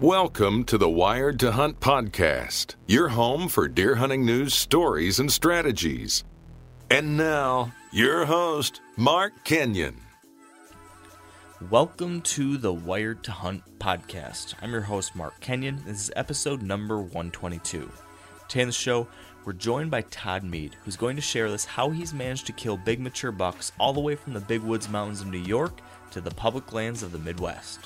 Welcome to the Wired to Hunt podcast, your home for deer hunting news, stories, and strategies. And now, your host, Mark Kenyon. Welcome to the Wired to Hunt podcast. I'm your host, Mark Kenyon. This is episode number 122. Today on the show, we're joined by Todd Mead, who's going to share with us how he's managed to kill big mature bucks all the way from the Big Woods Mountains of New York to the public lands of the Midwest.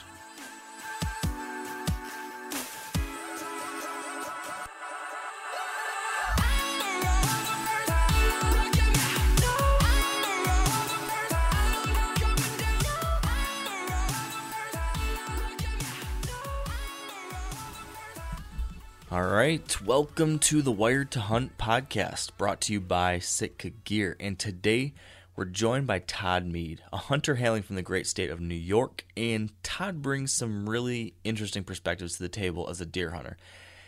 All right, welcome to the Wired to Hunt podcast, brought to you by Sitka Gear. And today we're joined by Todd Mead, a hunter hailing from the great state of New York. And Todd brings some really interesting perspectives to the table as a deer hunter.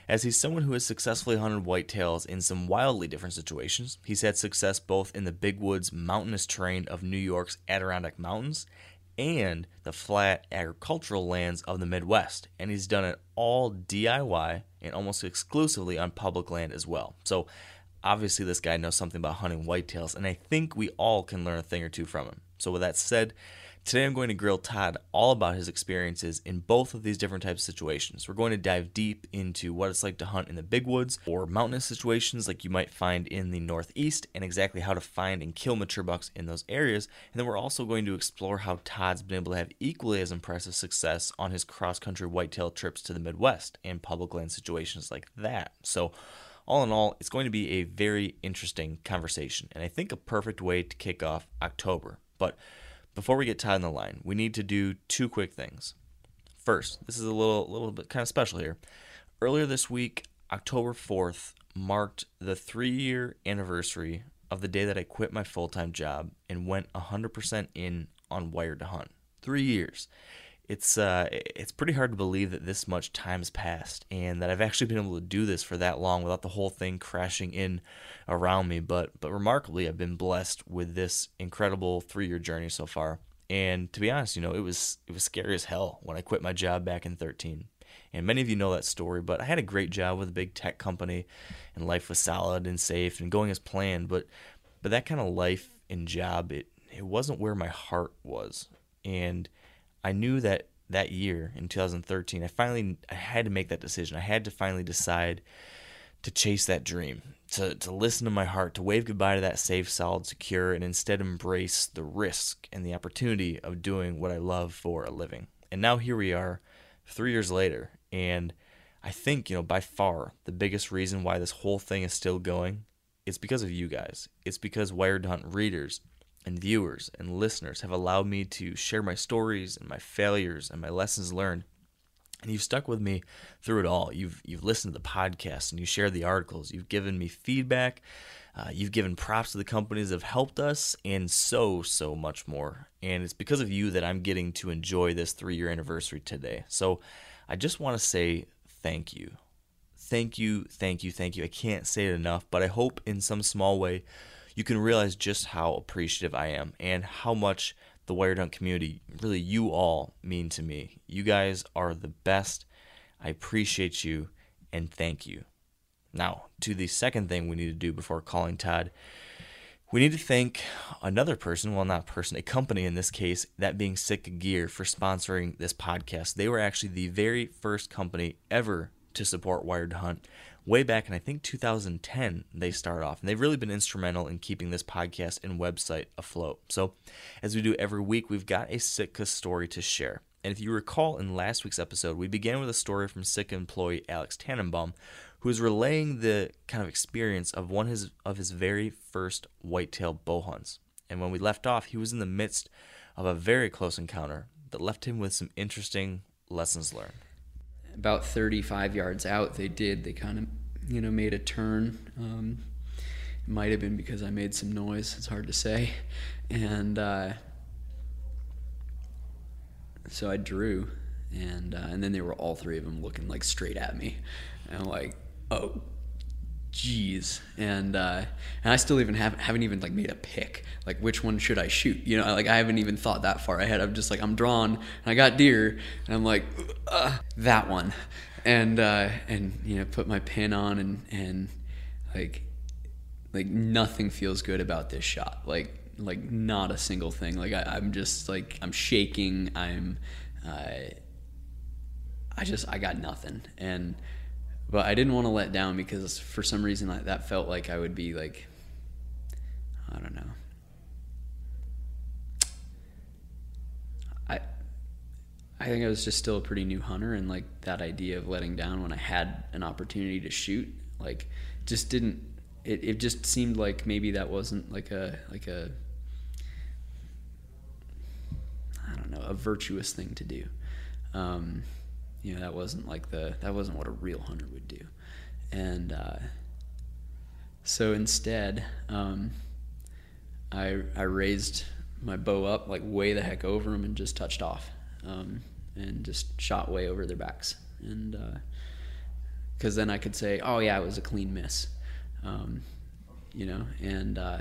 As he's someone who has successfully hunted whitetails in some wildly different situations, he's had success both in the big woods mountainous terrain of New York's Adirondack Mountains and the flat agricultural lands of the Midwest. And he's done it all DIY and almost exclusively on public land as well. So obviously, this guy knows something about hunting whitetails, and I think we all can learn a thing or two from him. So, with that said, Today I'm going to grill Todd all about his experiences in both of these different types of situations. We're going to dive deep into what it's like to hunt in the big woods or mountainous situations like you might find in the Northeast and exactly how to find and kill mature bucks in those areas. And then we're also going to explore how Todd's been able to have equally as impressive success on his cross country whitetail trips to the Midwest and public land situations like that. So, all in all, it's going to be a very interesting conversation and I think a perfect way to kick off October. But before we get tied in the line, we need to do two quick things. First, this is a little little bit kind of special here. Earlier this week, October 4th marked the 3-year anniversary of the day that I quit my full-time job and went 100% in on Wired to Hunt. 3 years. It's uh it's pretty hard to believe that this much time has passed and that I've actually been able to do this for that long without the whole thing crashing in around me, but but remarkably, I've been blessed with this incredible three year journey so far. And to be honest, you know, it was it was scary as hell when I quit my job back in 13. And many of you know that story, but I had a great job with a big tech company, and life was solid and safe and going as planned. But but that kind of life and job, it it wasn't where my heart was, and I knew that that year in 2013, I finally I had to make that decision. I had to finally decide to chase that dream to, to listen to my heart, to wave goodbye to that safe, solid, secure, and instead embrace the risk and the opportunity of doing what I love for a living. And now here we are, three years later, and I think, you know, by far the biggest reason why this whole thing is still going is because of you guys. It's because Wired Hunt readers and viewers and listeners have allowed me to share my stories and my failures and my lessons learned and you've stuck with me through it all. You've you've listened to the podcast and you shared the articles. You've given me feedback. Uh, you've given props to the companies that have helped us, and so so much more. And it's because of you that I'm getting to enjoy this three year anniversary today. So I just want to say thank you, thank you, thank you, thank you. I can't say it enough, but I hope in some small way you can realize just how appreciative I am and how much the Wired Hunt community, really you all mean to me. You guys are the best. I appreciate you and thank you. Now, to the second thing we need to do before calling Todd. We need to thank another person, well, not person, a company in this case, that being Sitka Gear, for sponsoring this podcast. They were actually the very first company ever to support Wired Hunt. Way back in, I think, 2010, they started off. And they've really been instrumental in keeping this podcast and website afloat. So, as we do every week, we've got a Sitka story to share. And if you recall in last week's episode, we began with a story from Sitka employee Alex Tannenbaum, who is relaying the kind of experience of one his, of his very first whitetail bow hunts. And when we left off, he was in the midst of a very close encounter that left him with some interesting lessons learned. About 35 yards out, they did. They kind of, you know, made a turn. Um, it might have been because I made some noise. It's hard to say. And uh, so I drew, and uh, and then they were all three of them looking like straight at me, and I'm like, oh, jeez, and uh, and I still even haven't haven't even like made a pick, like which one should I shoot? You know, like I haven't even thought that far ahead. I'm just like I'm drawn, and I got deer, and I'm like that one, and uh, and you know put my pin on, and and like like nothing feels good about this shot, like like not a single thing. Like I, am just like I'm shaking. I'm, uh, I just I got nothing, and but I didn't want to let down because for some reason like, that felt like I would be like, I don't know. I I think I was just still a pretty new hunter, and like that idea of letting down when I had an opportunity to shoot, like just didn't. It, it just seemed like maybe that wasn't like a like a I don't know a virtuous thing to do. Um, you know that wasn't like the that wasn't what a real hunter would do, and uh, so instead, um, I I raised my bow up like way the heck over them and just touched off, um, and just shot way over their backs, and because uh, then I could say, oh yeah, it was a clean miss, um, you know, and uh,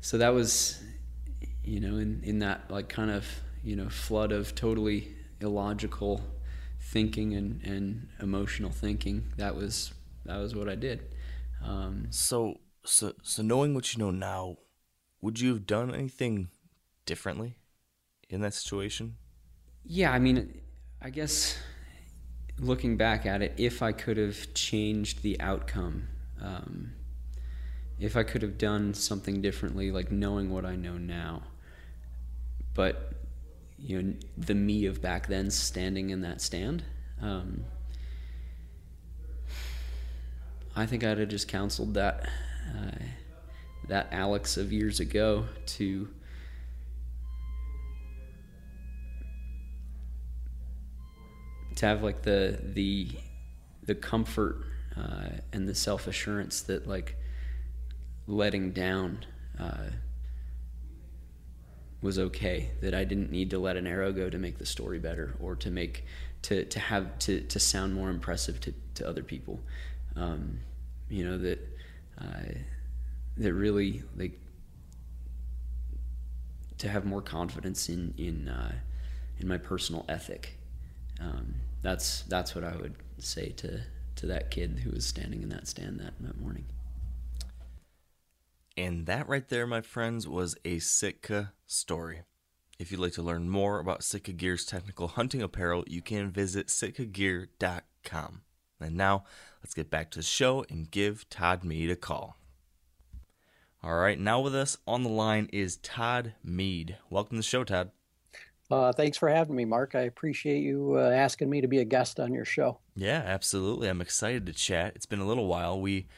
so that was, you know, in in that like kind of you know flood of totally illogical thinking and, and emotional thinking. That was that was what I did. Um, so so so knowing what you know now, would you have done anything differently in that situation? Yeah, I mean, I guess looking back at it, if I could have changed the outcome, um, if I could have done something differently, like knowing what I know now, but you know the me of back then standing in that stand. Um, I think I'd have just counseled that uh, that Alex of years ago to to have like the the the comfort uh, and the self assurance that like letting down. Uh, was okay that I didn't need to let an arrow go to make the story better or to make to to have to to sound more impressive to, to other people. Um, you know that uh, that really like to have more confidence in in uh, in my personal ethic. Um, that's that's what I would say to to that kid who was standing in that stand that, that morning and that right there, my friends, was a Sitka story. If you'd like to learn more about Sitka Gear's technical hunting apparel, you can visit sitkagear.com. And now, let's get back to the show and give Todd Mead a call. All right, now with us on the line is Todd Mead. Welcome to the show, Todd. Uh, thanks for having me, Mark. I appreciate you uh, asking me to be a guest on your show. Yeah, absolutely. I'm excited to chat. It's been a little while. We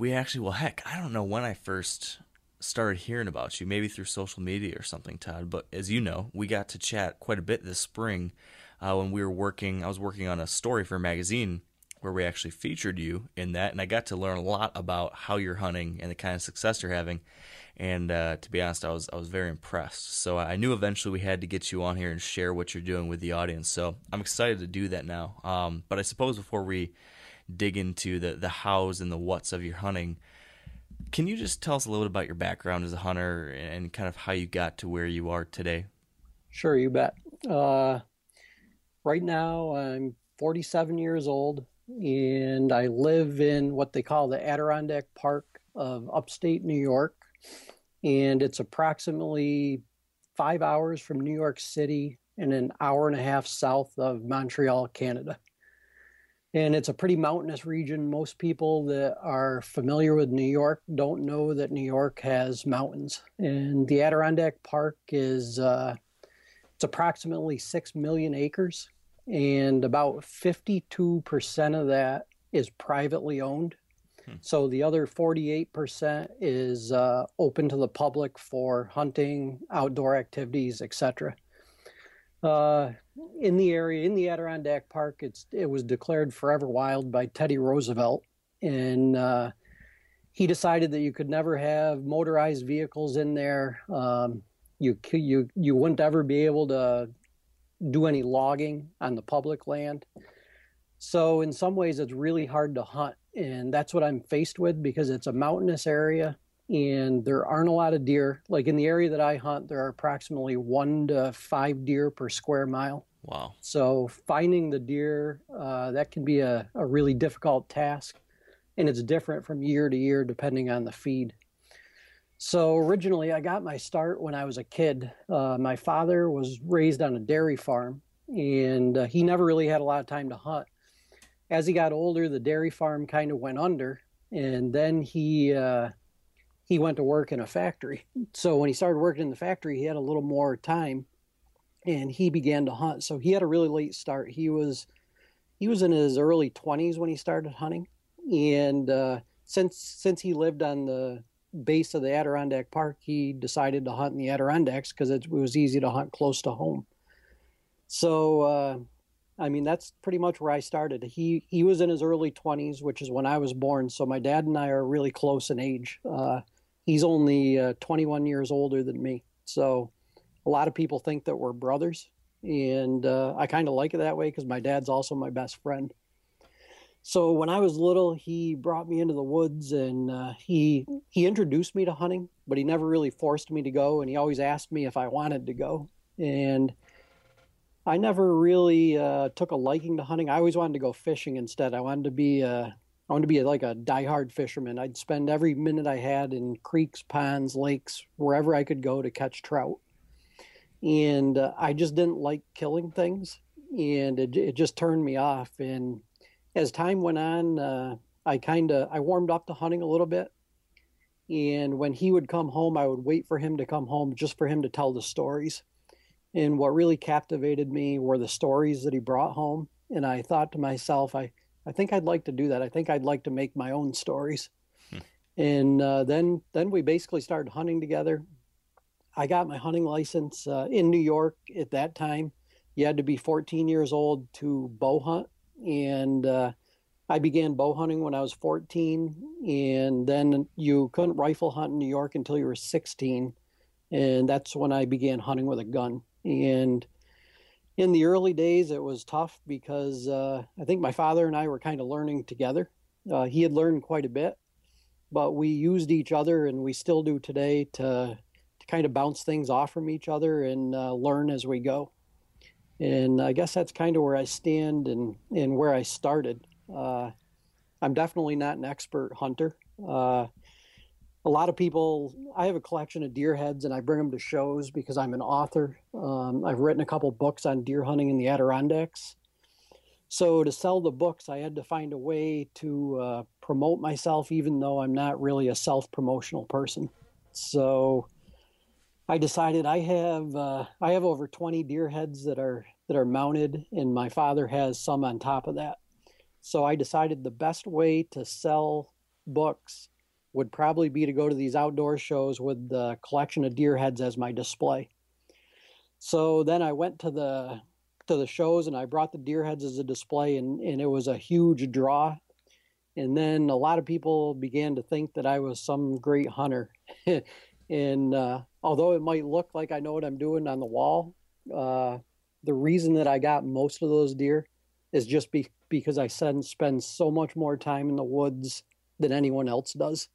we actually, well, heck, I don't know when I first started hearing about you, maybe through social media or something, Todd. But as you know, we got to chat quite a bit this spring uh, when we were working. I was working on a story for a magazine where we actually featured you in that, and I got to learn a lot about how you're hunting and the kind of success you're having. And uh, to be honest, I was I was very impressed. So I knew eventually we had to get you on here and share what you're doing with the audience. So I'm excited to do that now. Um, but I suppose before we dig into the the hows and the whats of your hunting. Can you just tell us a little bit about your background as a hunter and kind of how you got to where you are today? Sure, you bet. Uh, right now, I'm 47 years old and I live in what they call the Adirondack Park of upstate New York. and it's approximately five hours from New York City and an hour and a half south of Montreal, Canada. And it's a pretty mountainous region. Most people that are familiar with New York don't know that New York has mountains. And the Adirondack Park is uh, it's approximately six million acres, and about 52% of that is privately owned. So the other 48% is uh, open to the public for hunting, outdoor activities, etc. Uh, in the area, in the Adirondack Park, it's it was declared forever wild by Teddy Roosevelt, and uh, he decided that you could never have motorized vehicles in there. Um, you you you wouldn't ever be able to do any logging on the public land. So in some ways, it's really hard to hunt, and that's what I'm faced with because it's a mountainous area and there aren't a lot of deer. Like in the area that I hunt, there are approximately one to five deer per square mile. Wow. So finding the deer, uh, that can be a, a really difficult task, and it's different from year to year depending on the feed. So originally, I got my start when I was a kid. Uh, my father was raised on a dairy farm, and uh, he never really had a lot of time to hunt. As he got older, the dairy farm kind of went under, and then he uh, he went to work in a factory. So when he started working in the factory, he had a little more time, and he began to hunt. So he had a really late start. He was he was in his early 20s when he started hunting, and uh, since since he lived on the base of the Adirondack Park, he decided to hunt in the Adirondacks because it was easy to hunt close to home. So, uh, I mean, that's pretty much where I started. He he was in his early 20s, which is when I was born. So my dad and I are really close in age. Uh, he's only uh, 21 years older than me. So a lot of people think that we're brothers, and uh, I kind of like it that way because my dad's also my best friend. So when I was little, he brought me into the woods and uh, he he introduced me to hunting, but he never really forced me to go, and he always asked me if I wanted to go, and I never really uh, took a liking to hunting. I always wanted to go fishing instead. I wanted to be uh, I wanted to be like a diehard fisherman. I'd spend every minute I had in creeks, ponds, lakes, wherever I could go to catch trout, and uh, I just didn't like killing things, and it it just turned me off and as time went on, uh, I kind of I warmed up to hunting a little bit. And when he would come home, I would wait for him to come home just for him to tell the stories. And what really captivated me were the stories that he brought home. And I thought to myself, I, I think I'd like to do that. I think I'd like to make my own stories. And uh, then then we basically started hunting together. I got my hunting license uh, in New York at that time. You had to be 14 years old to bow hunt and uh, I began bow hunting when I was 14, and then you couldn't rifle hunt in New York until you were 16, and that's when I began hunting with a gun. And in the early days, it was tough because uh, I think my father and I were kind of learning together. Uh, he had learned quite a bit, but we used each other, and we still do today to to kind of bounce things off from each other and uh, learn as we go and I guess that's kind of where I stand and and where I started. Uh, I'm definitely not an expert hunter. A lot of people, I have a collection of deer heads, and I bring them to shows because I'm an author. Um, I've written a couple books on deer hunting in the Adirondacks. So to sell the books, I had to find a way to uh, promote myself, even though I'm not really a self-promotional person. So I decided I have uh, I have over 20 deer heads that are that are mounted, and my father has some on top of that. So I decided the best way to sell books would probably be to go to these outdoor shows with the collection of deer heads as my display. So then I went to the to the shows and I brought the deer heads as a display, and, and it was a huge draw. And then a lot of people began to think that I was some great hunter. and uh, although it might look like I know what I'm doing on the wall, uh, the reason that I got most of those deer is just be- because I spend, spend so much more time in the woods than anyone else does.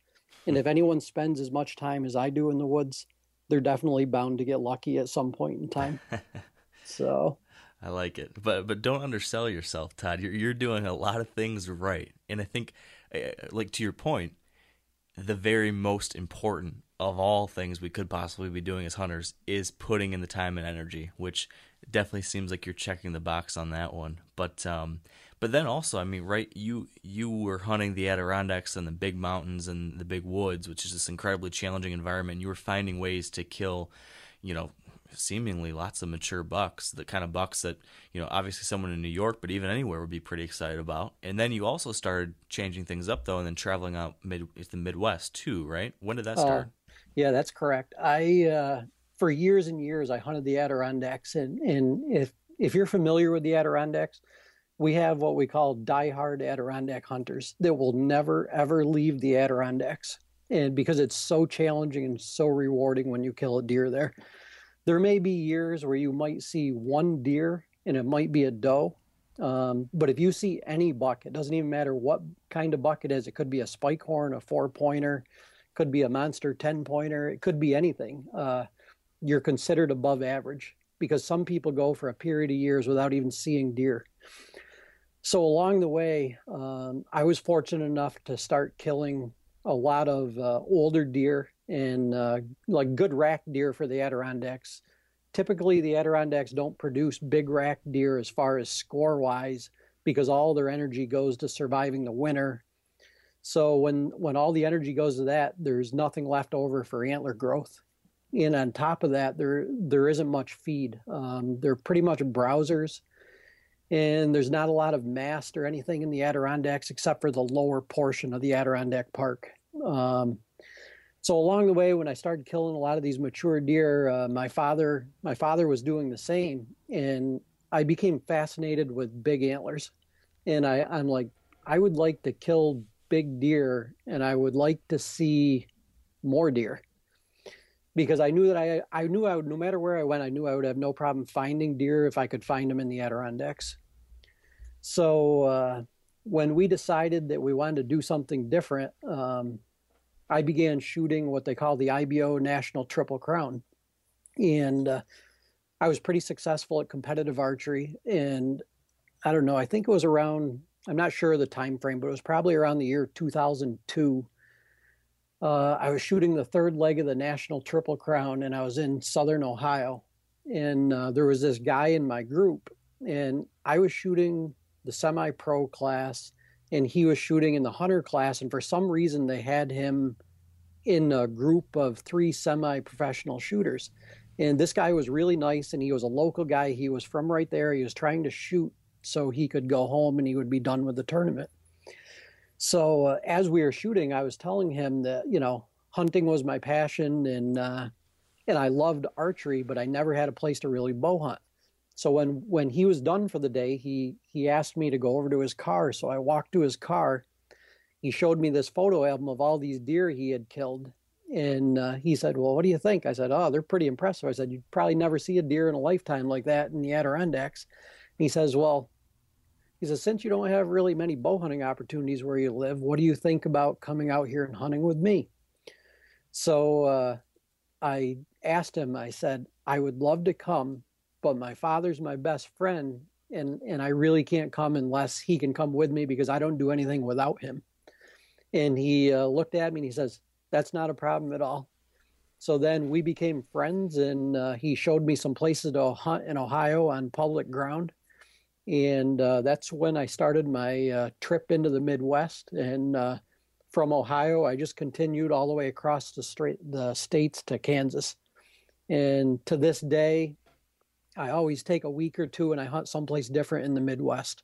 And if anyone spends as much time as I do in the woods, they're definitely bound to get lucky at some point in time. so, I like it, but but don't undersell yourself, Todd. You're you're doing a lot of things right, and I think, uh, like to your point, the very most important of all things we could possibly be doing as hunters is putting in the time and energy, which definitely seems like you're checking the box on that one. But um, but then also, I mean, right? You you were hunting the Adirondacks and the big mountains and the big woods, which is this incredibly challenging environment. You were finding ways to kill, you know, seemingly lots of mature bucks, the kind of bucks that, you know, obviously someone in New York, but even anywhere would be pretty excited about. And then you also started changing things up though, and then traveling out mid the Midwest too, right? When did that start? Uh, yeah, that's correct. I uh, for years and years I hunted the Adirondacks, and and if if you're familiar with the Adirondacks, we have what we call diehard Adirondack hunters that will never ever leave the Adirondacks, and because it's so challenging and so rewarding when you kill a deer there. There may be years where you might see one deer and it might be a doe. Um, but if you see any buck, it doesn't even matter what kind of buck it is. It could be a spike horn, a four pointer, could be a monster 10 pointer, it could be anything. Uh, you're considered above average because some people go for a period of years without even seeing deer. So along the way, um, I was fortunate enough to start killing a lot of uh, older deer and uh, like good rack deer for the Adirondacks. Typically, the Adirondacks don't produce big rack deer as far as score wise because all their energy goes to surviving the winter. So when when all the energy goes to that, there's nothing left over for antler growth. And on top of that, there there isn't much feed. Um, they're pretty much browsers, and there's not a lot of mast or anything in the Adirondacks except for the lower portion of the Adirondack Park. Um, so along the way, when I started killing a lot of these mature deer, uh, my father my father was doing the same, and I became fascinated with big antlers, and I, I'm like, I would like to kill big deer, and I would like to see more deer, because I knew that I I knew I would no matter where I went, I knew I would have no problem finding deer if I could find them in the Adirondacks. So uh, when we decided that we wanted to do something different. Um, I began shooting what they call the IBO National Triple Crown. And uh, I was pretty successful at competitive archery. And I don't know, I think it was around, I'm not sure the time frame, but it was probably around the year 2002. Uh, I was shooting the third leg of the National Triple Crown, and I was in Southern Ohio. And uh, there was this guy in my group, and I was shooting the semi pro class and he was shooting in the hunter class and for some reason they had him in a group of three semi-professional shooters. And this guy was really nice and he was a local guy. He was from right there. He was trying to shoot so he could go home and he would be done with the tournament so uh, as we were shooting i was telling him that you know hunting was my passion and uh, and i loved archery but i never had a place to really bow hunt so when when he was done for the day, he he asked me to go over to his car. So I walked to his car. He showed me this photo album of all these deer he had killed, and uh, he said, "Well, what do you think?" I said, "Oh, they're pretty impressive." I said, "You'd probably never see a deer in a lifetime like that in the Adirondacks." And he says, "Well." Says, since you don't have really many bow hunting opportunities where you live, what do you think about coming out here and hunting with me? So uh, I asked him, I said, I would love to come but my father's my best friend and and I really can't come unless he can come with me because I don't do anything without him. And he uh, looked at me and he says, "That's not a problem at all." So then we became friends, and uh, he showed me some places to hunt in Ohio on public ground, and uh, that's when I started my uh, trip into the Midwest. And uh, from Ohio, I just continued all the way across the straight the states to Kansas, and to this day, I always take a week or two and I hunt someplace different in the Midwest.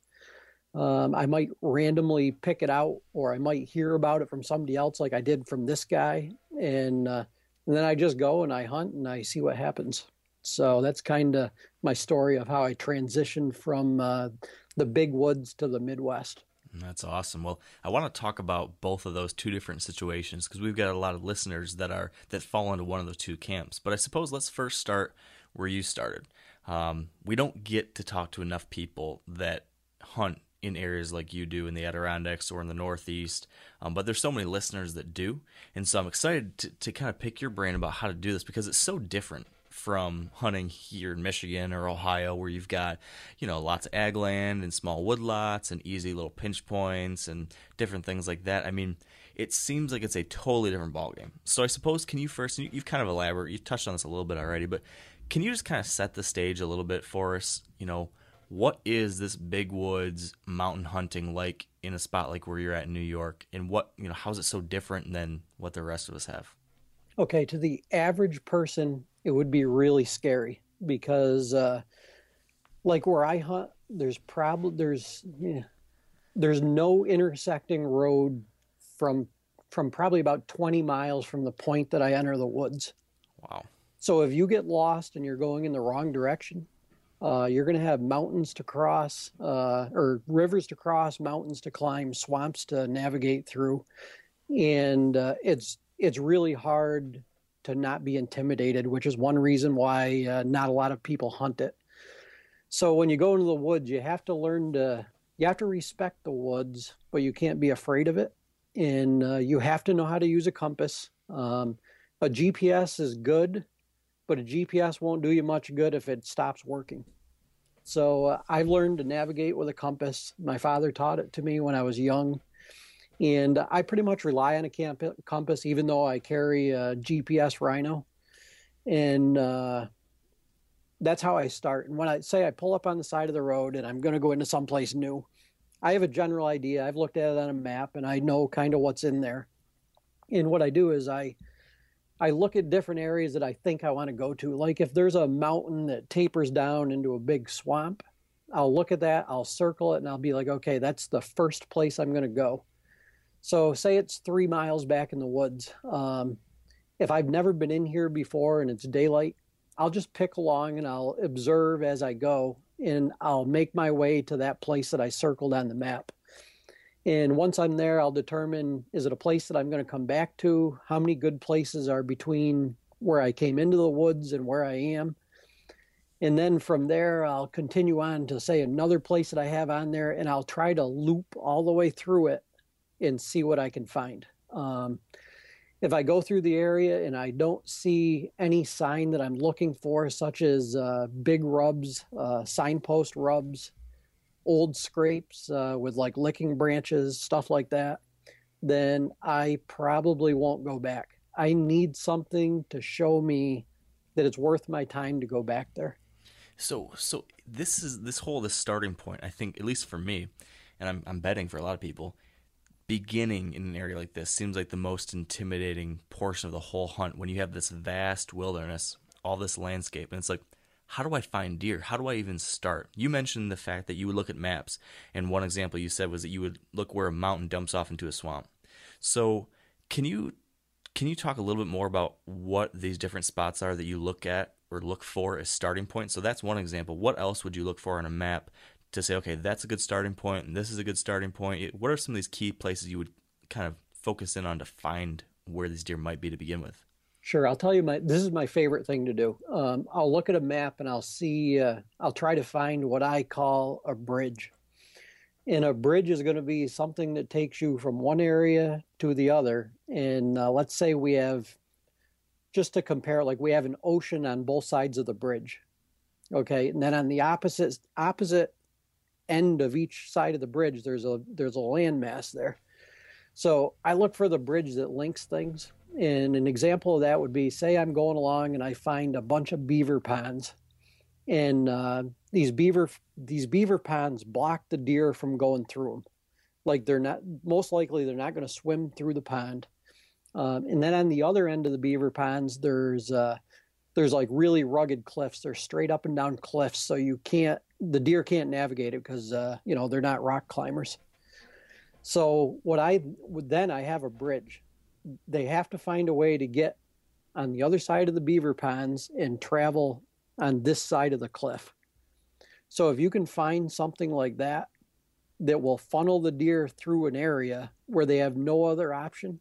Um, I might randomly pick it out, or I might hear about it from somebody else, like I did from this guy, and, uh, and then I just go and I hunt and I see what happens. So that's kind of my story of how I transitioned from uh, the big woods to the Midwest. That's awesome. Well, I want to talk about both of those two different situations because we've got a lot of listeners that are that fall into one of the two camps. But I suppose let's first start where you started. Um, we don't get to talk to enough people that hunt in areas like you do in the Adirondacks or in the Northeast. Um, but there's so many listeners that do. And so I'm excited to, to kind of pick your brain about how to do this because it's so different from hunting here in Michigan or Ohio, where you've got, you know, lots of ag land and small woodlots and easy little pinch points and different things like that. I mean, it seems like it's a totally different ballgame. So I suppose can you first you, you've kind of elaborated. you've touched on this a little bit already, but can you just kind of set the stage a little bit for us? You know, what is this big woods mountain hunting like in a spot like where you're at in New York, and what you know how is it so different than what the rest of us have? Okay, to the average person, it would be really scary because, uh, like where I hunt, there's probably there's yeah, there's no intersecting road from from probably about 20 miles from the point that I enter the woods. Wow. So if you get lost and you're going in the wrong direction, uh, you're going to have mountains to cross, uh, or rivers to cross, mountains to climb, swamps to navigate through, and uh, it's it's really hard to not be intimidated, which is one reason why uh, not a lot of people hunt it. So when you go into the woods, you have to learn to you have to respect the woods, but you can't be afraid of it, and uh, you have to know how to use a compass. Um, a GPS is good, but a GPS won't do you much good if it stops working. So uh, I've learned to navigate with a compass. My father taught it to me when I was young, and I pretty much rely on a camp- compass, even though I carry a GPS Rhino, and uh, that's how I start. And when I say I pull up on the side of the road and I'm going to go into someplace new, I have a general idea. I've looked at it on a map and I know kind of what's in there. And what I do is I I look at different areas that I think I want to go to. Like if there's a mountain that tapers down into a big swamp, I'll look at that, I'll circle it, and I'll be like, okay, that's the first place I'm going to go. So, say it's three miles back in the woods. Um, if I've never been in here before and it's daylight, I'll just pick along and I'll observe as I go, and I'll make my way to that place that I circled on the map. And once I'm there, I'll determine is it a place that I'm going to come back to? How many good places are between where I came into the woods and where I am? And then from there, I'll continue on to say another place that I have on there, and I'll try to loop all the way through it and see what I can find. Um, if I go through the area and I don't see any sign that I'm looking for, such as uh, big rubs, uh, signpost rubs, old scrapes uh, with like licking branches, stuff like that, then I probably won't go back. I need something to show me that it's worth my time to go back there. So so this is this whole this starting point. I think at least for me, and I'm I'm betting for a lot of people, beginning in an area like this seems like the most intimidating portion of the whole hunt when you have this vast wilderness, all this landscape, and it's like how do I find deer? How do I even start? You mentioned the fact that you would look at maps, and one example you said was that you would look where a mountain dumps off into a swamp. So, can you can you talk a little bit more about what these different spots are that you look at or look for as starting points? So that's one example. What else would you look for on a map to say, okay, that's a good starting point, and this is a good starting point? What are some of these key places you would kind of focus in on to find where these deer might be to begin with? Sure, I'll tell you my. This is my favorite thing to do. Um, I'll look at a map and I'll see. Uh, I'll try to find what I call a bridge, and a bridge is going to be something that takes you from one area to the other. And uh, let's say we have, just to compare, like we have an ocean on both sides of the bridge. Okay, and then on the opposite opposite end of each side of the bridge, there's a there's a landmass there. So I look for the bridge that links things and an example of that would be say I'm going along and I find a bunch of beaver ponds. And uh, these beaver these beaver ponds block the deer from going through them. Like they're not most likely they're not going to swim through the pond. Um, and then on the other end of the beaver ponds, there's uh, there's like really rugged cliffs. They're straight up and down cliffs, so you can't the deer can't navigate it because uh, you know they're not rock climbers. So what I would then I have a bridge they have to find a way to get on the other side of the beaver ponds and travel on this side of the cliff. So if you can find something like that that will funnel the deer through an area where they have no other option,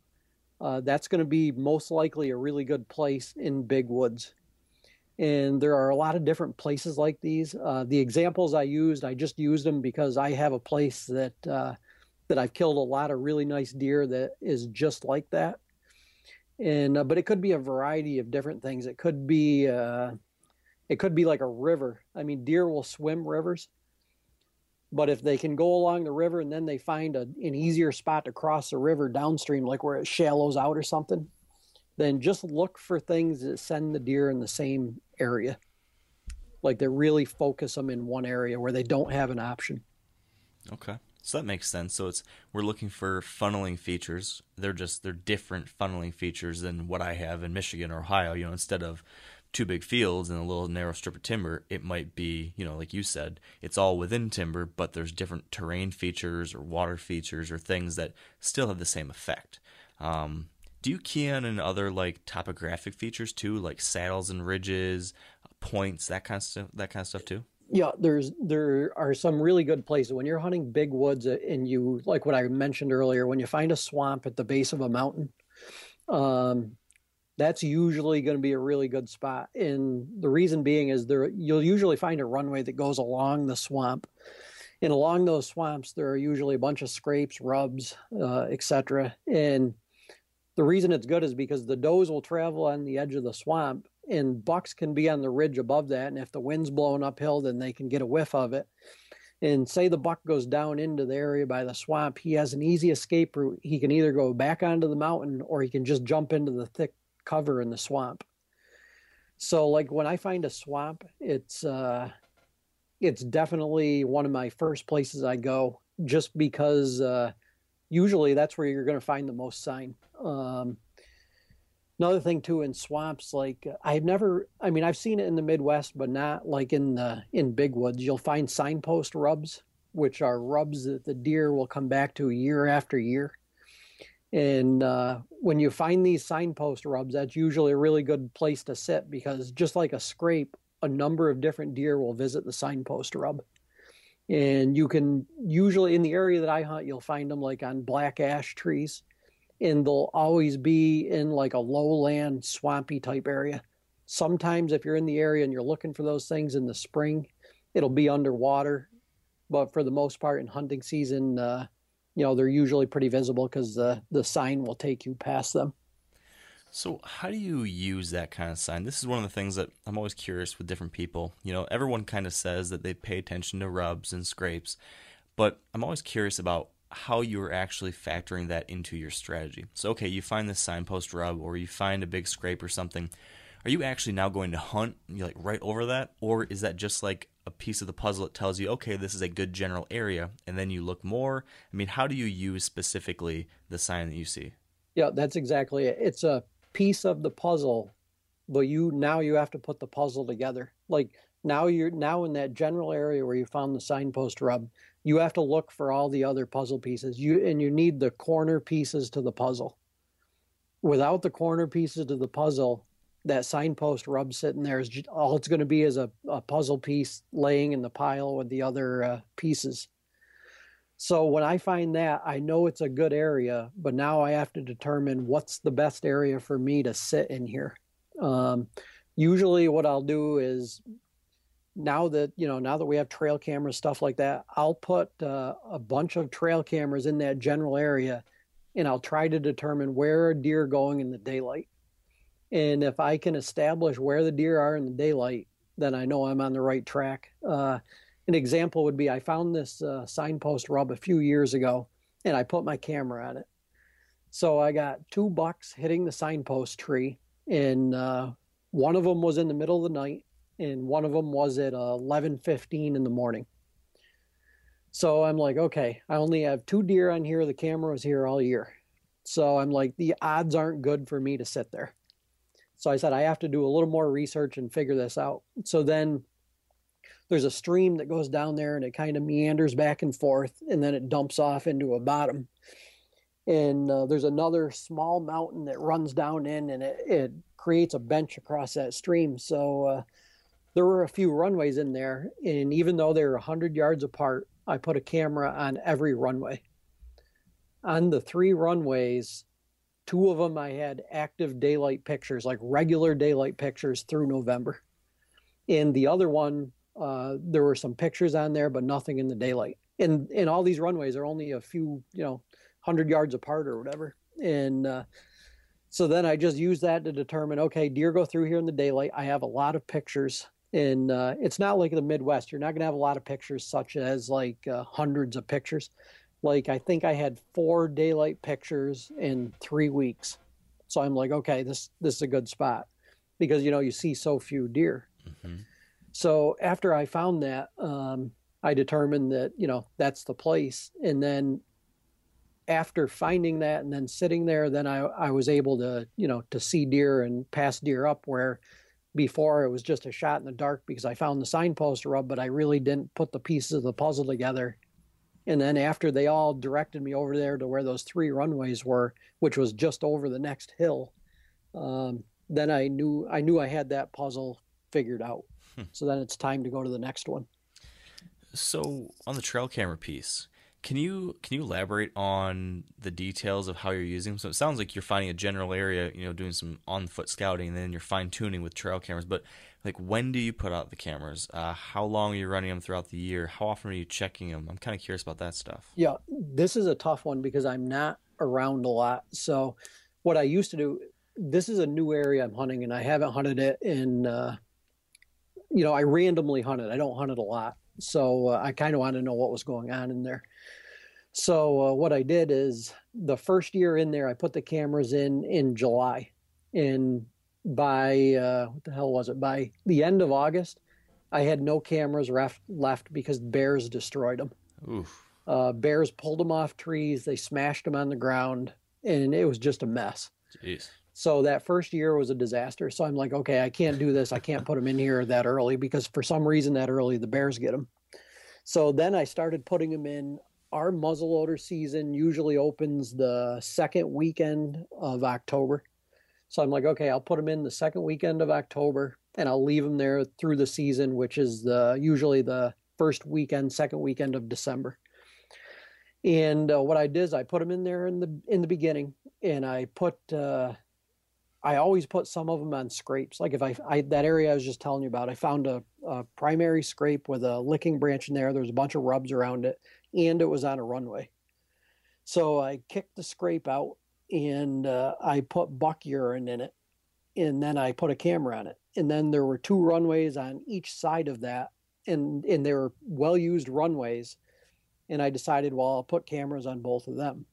uh, that's going to be most likely a really good place in big woods. And there are a lot of different places like these. Uh, the examples I used, I just used them because I have a place that uh, that I've killed a lot of really nice deer that is just like that. And uh, but it could be a variety of different things. It could be uh, it could be like a river. I mean, deer will swim rivers. But if they can go along the river and then they find a, an easier spot to cross the river downstream, like where it shallows out or something, then just look for things that send the deer in the same area. Like they really focus them in one area where they don't have an option. Okay. So that makes sense. So it's we're looking for funneling features. They're just they're different funneling features than what I have in Michigan or Ohio. You know, instead of two big fields and a little narrow strip of timber, it might be, you know, like you said, it's all within timber, but there's different terrain features or water features or things that still have the same effect. Um, do you key in other like topographic features too, like saddles and ridges, points, that kind of stuff, that kind of stuff too? Yeah, there's there are some really good places when you're hunting big woods uh, and you like what I mentioned earlier. When you find a swamp at the base of a mountain, um, that's usually going to be a really good spot. And the reason being is there you'll usually find a runway that goes along the swamp, and along those swamps there are usually a bunch of scrapes, rubs, uh, etc. And the reason it's good is because the does will travel on the edge of the swamp and bucks can be on the ridge above that. And if the wind's blowing uphill, then they can get a whiff of it. And say the buck goes down into the area by the swamp, he has an easy escape route. He can either go back onto the mountain or he can just jump into the thick cover in the swamp. So like when I find a swamp, it's uh it's definitely one of my first places I go just because uh usually that's where you're going to find the most sign. Um another thing too in swamps like i've never i mean i've seen it in the midwest but not like in the in big woods. You'll find signpost rubs which are rubs that the deer will come back to year after year. And uh, when you find these signpost rubs that's usually a really good place to sit because just like a scrape a number of different deer will visit the signpost rub and you can usually in the area that i hunt you'll find them like on black ash trees and they'll always be in like a lowland, swampy type area. Sometimes, if you're in the area and you're looking for those things in the spring, it'll be underwater. But for the most part, in hunting season, uh, you know, they're usually pretty visible because the, the sign will take you past them. So, how do you use that kind of sign? This is one of the things that I'm always curious with different people. You know, everyone kind of says that they pay attention to rubs and scrapes, but I'm always curious about how you're actually factoring that into your strategy. So, okay, you find this signpost rub or you find a big scrape or something. Are you actually now going to hunt like right over that, or is that just like a piece of the puzzle that tells you, okay, this is a good general area, and then you look more? I mean, how do you use specifically the sign that you see? Yeah, that's exactly it. It's a piece of the puzzle, but you now you have to put the puzzle together. Like now you're now in that general area where you found the signpost rub you have to look for all the other puzzle pieces. You and you need the corner pieces to the puzzle. Without the corner pieces to the puzzle that signpost rub sitting there is all it's going to be is a, a puzzle piece laying in the pile with the other uh, pieces so when i find that i know it's a good area but now i have to determine what's the best area for me to sit in here. Um, usually what i'll do is now that you know now that we have trail cameras stuff like that i'll put uh, a bunch of trail cameras in that general area and i'll try to determine where a deer going in the daylight. And if i can establish where the deer are in the daylight then i know i'm on the right track. Uh, an example would be i found this uh, signpost rub a few years ago and i put my camera on it so i got two bucks hitting the signpost tree and uh, one of them was in the middle of the night and one of them was at 11:15 in the morning. So I'm like, okay, I only have two deer on here. The camera was here all year. So I'm like, the odds aren't good for me to sit there. So I said, I have to do a little more research and figure this out. So then there's a stream that goes down there and it kind of meanders back and forth and then it dumps off into a bottom. And uh, there's another small mountain that runs down in and it, it creates a bench across that stream. So uh, there were a few runways in there, and even though they were 100 yards apart, I put a camera on every runway. On the three runways, two of them I had active daylight pictures, like regular daylight pictures through November. And the other one, uh, there were some pictures on there, but nothing in the daylight. And and all these runways are only a few, you know, hundred yards apart or whatever. And uh, so then I just use that to determine, okay, deer go through here in the daylight. I have a lot of pictures And uh, it's not like the Midwest. You're not going to have a lot of pictures, such as like uh, hundreds of pictures. Like I think I had four daylight pictures in three weeks. So I'm like, okay, this this is a good spot because you know you see so few deer. So after I found that, um, I determined that you know that's the place. And then after finding that and then sitting there, then I I was able to you know to see deer and pass deer up where before it was just a shot in the dark because I found the signpost rub, but I really didn't put the pieces of the puzzle together. And then after they all directed me over there to where those three runways were, which was just over the next hill, um, then I knew I knew I had that puzzle figured out. So then it's time to go to the next one. So on the trail camera piece, can you can you elaborate on the details of how you're using them? So it sounds like you're finding a general area, you know, doing some on foot scouting, and then you're fine tuning with trail cameras. But like, when do you put out the cameras? Uh, how long are you running them throughout the year? How often are you checking them? I'm kind of curious about that stuff. Yeah, this is a tough one because I'm not around a lot. So what I used to do, this is a new area I'm hunting, and I haven't hunted it in. Uh, you know, I randomly hunted. I don't hunt it a lot, so uh, I kind of wanted to know what was going on in there. So uh, what I did is the first year in there, I put the cameras in in July, and by uh, what the hell was it? By the end of August, I had no cameras left left because bears destroyed them. Oof. Uh, bears pulled them off trees. They smashed them on the ground, and it was just a mess. Jeez. So that first year was a disaster. So I'm like, okay, I can't do this. I can't put them in here that early because for some reason that early the bears get them. So then I started putting them in. Our muzzleloader season usually opens the second weekend of October. So I'm like, okay, I'll put them in the second weekend of October and I'll leave them there through the season, which is the usually the first weekend, second weekend of December. And uh, what I did is I put them in there in the in the beginning, and I put uh, I always put some of them on scrapes. Like if I, I that area I was just telling you about, I found a, a primary scrape with a licking branch in there. There was a bunch of rubs around it, and it was on a runway. So I kicked the scrape out and uh, I put buck urine in it, and then I put a camera on it. And then there were two runways on each side of that, and and they were well used runways. And I decided, well, I'll put cameras on both of them.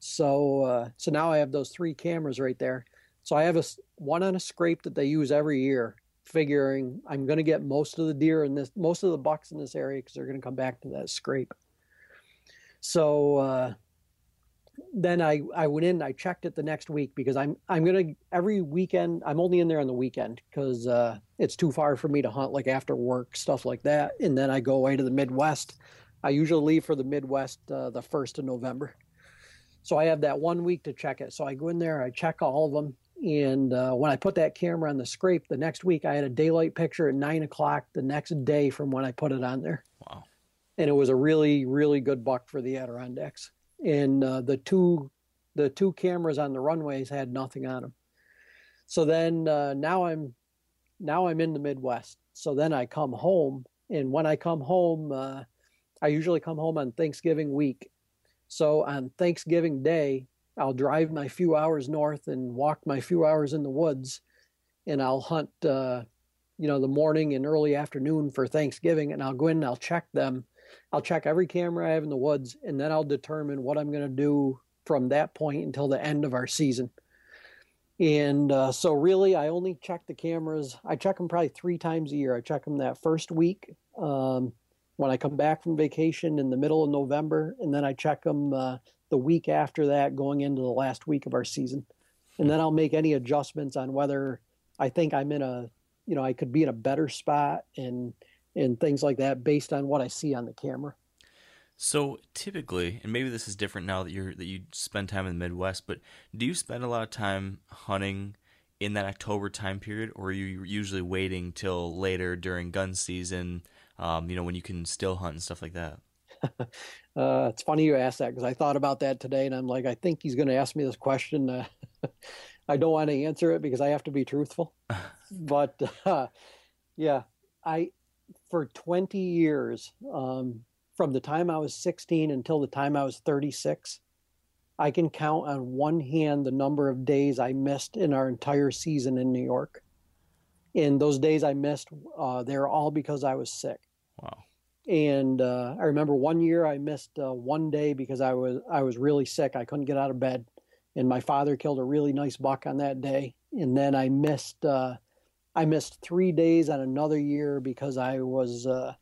So uh, so now I have those three cameras right there. So I have a one on a scrape that they use every year, figuring I'm going to get most of the deer in this, most of the bucks in this area because they're going to come back to that scrape. So uh, then I I went in, I checked it the next week because I'm I'm gonna every weekend I'm only in there on the weekend because uh, it's too far for me to hunt like after work stuff like that, and then I go away to the Midwest. I usually leave for the Midwest uh, the first of November. So I have that one week to check it. So I go in there, I check all of them, and uh, when I put that camera on the scrape, the next week I had a daylight picture at nine o'clock the next day from when I put it on there, Wow. and it was a really really good buck for the Adirondacks. And uh, the two the two cameras on the runways had nothing on them. So then uh, now I'm now I'm in the Midwest. So then I come home, and when I come home, uh, I usually come home on Thanksgiving week. So on Thanksgiving Day, I'll drive my few hours north and walk my few hours in the woods, and I'll hunt, uh, you know, the morning and early afternoon for Thanksgiving, and I'll go in and I'll check them. I'll check every camera I have in the woods, and then I'll determine what I'm going to do from that point until the end of our season. And uh, so, really, I only check the cameras. I check them probably three times a year. I check them that first week um, when I come back from vacation in the middle of November, and then I check them uh, the week after that, going into the last week of our season. And then I'll make any adjustments on whether I think I'm in a, you know, I could be in a better spot and and things like that based on what I see on the camera. So typically, and maybe this is different now that you're that you spend time in the Midwest, but do you spend a lot of time hunting in that October time period, or are you usually waiting till later during gun season? Um, you know, when you can still hunt and stuff like that. Uh, it's funny you asked that because I thought about that today, and I'm like, I think he's going to ask me this question. Uh, I don't want to answer it because I have to be truthful. but uh, yeah, I for 20 years, um, from the time I was 16 until the time I was 36, I can count on one hand the number of days I missed in our entire season in New York. And those days I missed, uh, they're all because I was sick. And uh, I remember one year I missed uh, one day because I was I was really sick. I couldn't get out of bed, and my father killed a really nice buck on that day. And then I missed uh, I missed three days on another year because I was uh,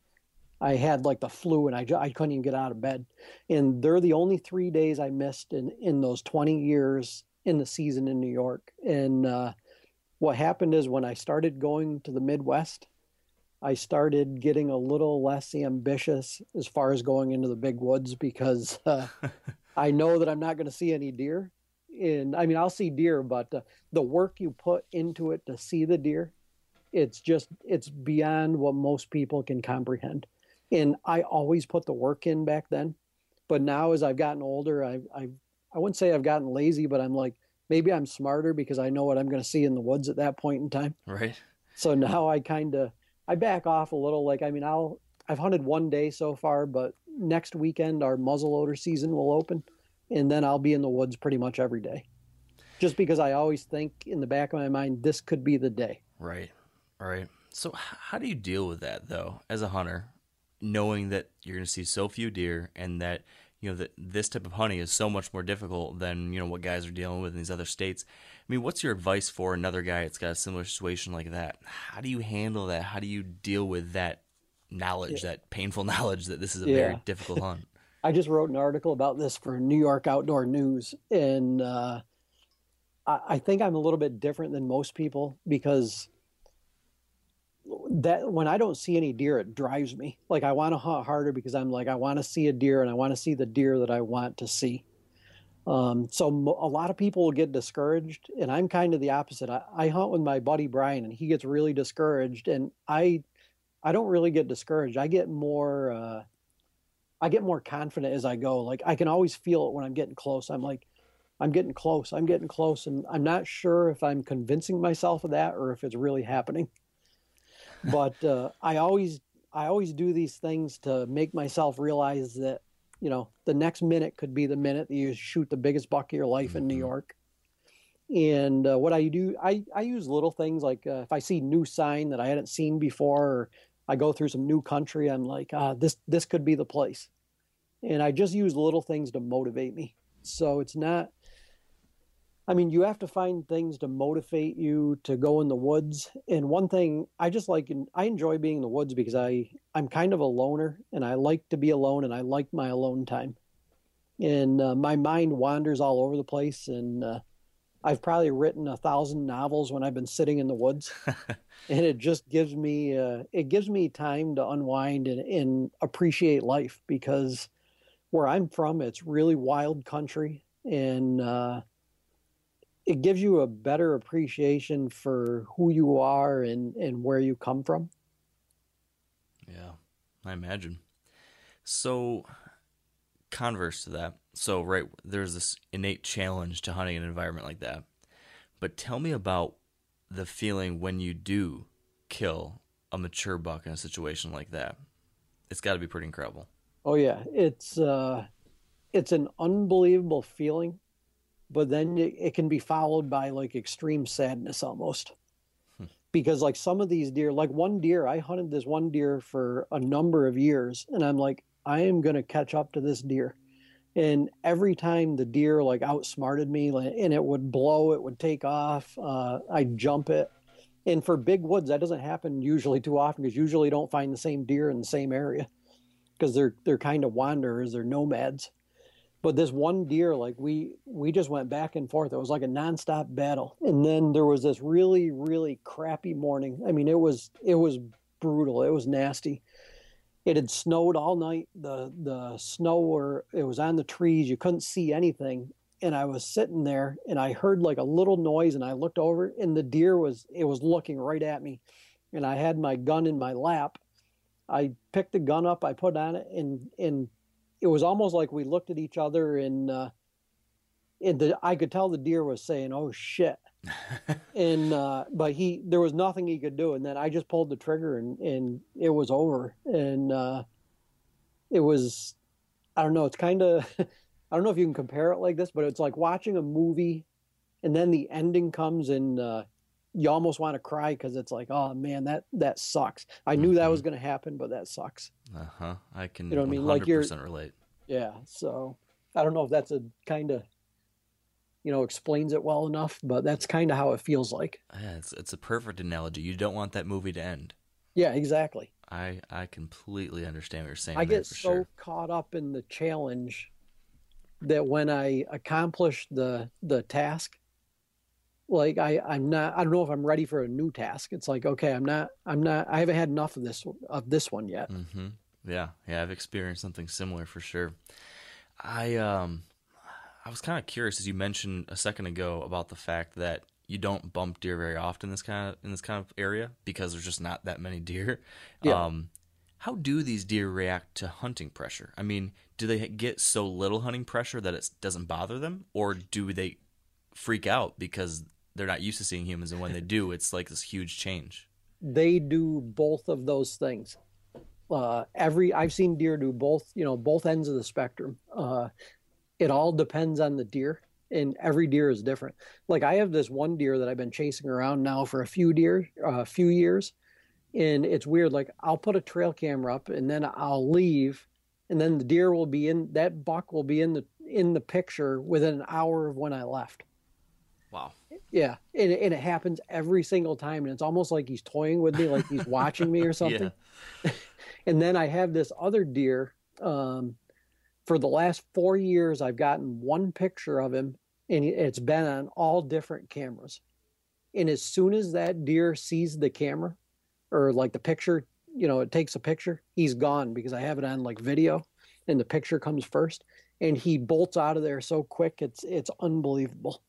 I had like the flu and I, I couldn't even get out of bed. And they're the only three days I missed in in those 20 years in the season in New York. And uh, what happened is when I started going to the Midwest, I started getting a little less ambitious as far as going into the big woods because uh, I know that I'm not going to see any deer. And I mean, I'll see deer, but uh, the work you put into it to see the deer, it's just, it's beyond what most people can comprehend. And I always put the work in back then. But now as I've gotten older, I, I, I wouldn't say I've gotten lazy, but I'm like, maybe I'm smarter because I know what I'm going to see in the woods at that point in time. Right. So now I kind of I back off a little. Like I mean, I'll I've hunted one day so far, but next weekend our muzzleloader season will open, and then I'll be in the woods pretty much every day, just because I always think in the back of my mind this could be the day. Right. Right. So how do you deal with that though, as a hunter, knowing that you're going to see so few deer and that you know that this type of hunting is so much more difficult than you know what guys are dealing with in these other states. I mean, what's your advice for another guy that's got a similar situation like that? How do you handle that? How do you deal with that knowledge, that painful knowledge that this is a very difficult hunt? I just wrote an article about this for New York Outdoor News, and uh, I, I think I'm a little bit different than most people because that when I don't see any deer, it drives me. Like I want to hunt harder because I'm like I want to see a deer and I want to see the deer that I want to see. Um, so a lot of people will get discouraged, and I'm kind of the opposite. I, I hunt with my buddy Brian, and he gets really discouraged, and I I don't really get discouraged. I get more. Uh, I get more confident as I go. Like I can always feel it when I'm getting close. I'm like, I'm getting close. I'm getting close, and I'm not sure if I'm convincing myself of that or if it's really happening. But uh, I always, I always do these things to make myself realize that, you know, the next minute could be the minute that you shoot the biggest buck of your life in New York. And uh, what I do, I, I use little things like uh, if I see new sign that I hadn't seen before, or I go through some new country, I'm like, ah, this this could be the place. And I just use little things to motivate me. So it's not. I mean, you have to find things to motivate you to go in the woods. And one thing I just like, I enjoy being in the woods because I I'm kind of a loner, and I like to be alone, and I like my alone time. And uh, my mind wanders all over the place, and uh, I've probably written a thousand novels when I've been sitting in the woods, and it just gives me uh, it gives me time to unwind and, and appreciate life because where I'm from, it's really wild country, and uh, it gives you a better appreciation for who you are and and where you come from. Yeah, I imagine. So, converse to that. So, right, there's this innate challenge to hunting an environment like that. But tell me about the feeling when you do kill a mature buck in a situation like that. It's got to be pretty incredible. Oh yeah, it's uh, it's an unbelievable feeling, but then it, it can be followed by like extreme sadness almost, because like some of these deer, like one deer, I hunted this one deer for a number of years, and I'm like, I am gonna catch up to this deer, and every time the deer like outsmarted me, and it would blow, it would take off, uh, I'd jump it. And for big woods, that doesn't happen usually too often because usually you don't find the same deer in the same area because they're they're kind of wanderers, they're nomads. But this one deer, like we we just went back and forth. It was like a nonstop battle. And then there was this really really crappy morning. I mean, it was it was brutal. It was nasty. It had snowed all night. The the snow were it was on the trees. You couldn't see anything. And I was sitting there and I heard like a little noise and I looked over and the deer was it was looking right at me. And I had my gun in my lap I picked the gun up, I put on it, and and it was almost like we looked at each other, and uh, and the, I could tell the deer was saying, "Oh shit," and uh, but he there was nothing he could do, and then I just pulled the trigger, and and it was over, and uh, it was I don't know, it's kind of I don't know if you can compare it like this, but it's like watching a movie, and then the ending comes, and uh, you almost want to cry because it's like, oh man, that that sucks. I knew that was going to happen, but that sucks. Uh huh. I can. You know what I mean? Like you're- relate. Yeah. So I don't know if that's a kind of, you know, explains it well enough, but that's kind of how it feels like. Yeah, it's it's a perfect analogy. You don't want that movie to end. Yeah, exactly. I I completely understand what you're saying. I get so sure. caught up in the challenge that when I accomplish the the task, like I I'm not I don't know if I'm ready for a new task. It's like okay, I'm not I'm not I haven't had enough of this of this one yet. hmm Yeah, yeah, I've experienced something similar for sure. I um, I was kind of curious as you mentioned a second ago about the fact that you don't bump deer very often in this kind of in this kind of area because there's just not that many deer. Yeah. Um, how do these deer react to hunting pressure? I mean, do they get so little hunting pressure that it doesn't bother them, or do they freak out because they're not used to seeing humans, and when they do, it's like this huge change? They do both of those things. Uh, every I've seen deer do both, you know, both ends of the spectrum. Uh, it all depends on the deer, and every deer is different. Like I have this one deer that I've been chasing around now for a few deer, a uh, few years, and it's weird. Like I'll put a trail camera up, and then I'll leave, and then the deer will be in that buck will be in the in the picture within an hour of when I left. Yeah, and, it- and it happens every single time, and it's almost like he's toying with me, like he's watching me or something. And then I have this other deer. Um, for the last four years, I've gotten one picture of him, and it's been on all different cameras. And as soon as that deer sees the camera, or like the picture, you know, it takes a picture, he's gone because I have it on like video, and the picture comes first, and he bolts out of there so quick, it's it's unbelievable.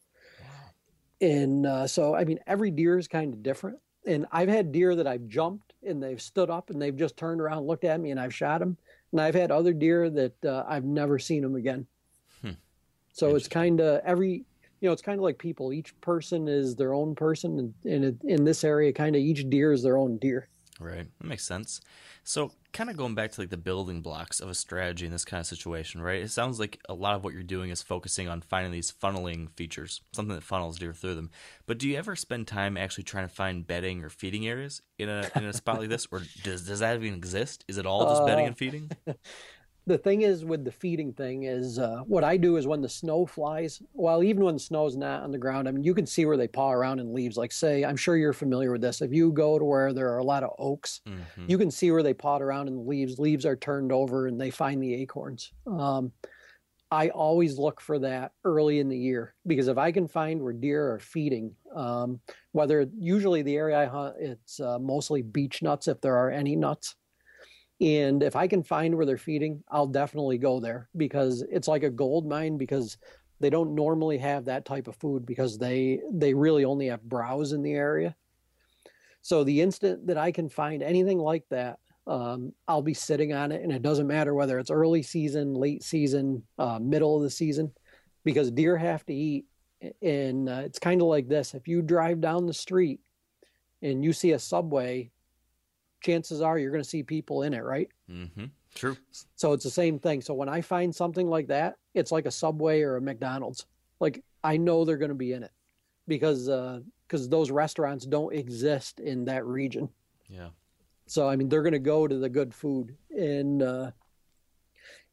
And uh, so, I mean, every deer is kind of different. And I've had deer that I've jumped and they've stood up and they've just turned around, looked at me, and I've shot them. And I've had other deer that uh, I've never seen them again. So it's kind of every, you know, it's kind of like people. Each person is their own person, and in it, in this area, kind of each deer is their own deer. Right. That makes sense. So, kind of going back to like the building blocks of a strategy in this kind of situation, right? It sounds like a lot of what you're doing is focusing on finding these funneling features, something that funnels deer through them. But do you ever spend time actually trying to find bedding or feeding areas in a in a spot like this, or does does that even exist? Is it all just bedding uh, and feeding? the thing is with the feeding thing is uh, what I do is when the snow flies, well, even when the snow's not on the ground, I mean, you can see where they paw around in leaves. Like, say, I'm sure you're familiar with this. If you go to where there are a lot of oaks, Mhm. you can see where they paw around in the leaves. Leaves are turned over and they find the acorns. Um, I always look for that early in the year because if I can find where deer are feeding, um, whether usually the area I hunt, it's uh, mostly beech nuts if there are any nuts. And if I can find where they're feeding, I'll definitely go there because it's like a gold mine because they don't normally have that type of food because they they really only have browse in the area. So the instant that I can find anything like that, um, I'll be sitting on it, and it doesn't matter whether it's early season, late season, uh, middle of the season, because deer have to eat. And uh, it's kind of like this: if you drive down the street and you see a subway, chances are you're going to see people in it, right? Mm-hmm. True. So it's the same thing. So when I find something like that, it's like a Subway or a McDonald's. Like I know they're going to be in it because because those restaurants don't exist in that region. Yeah. So I mean, they're going to go to the good food, and uh,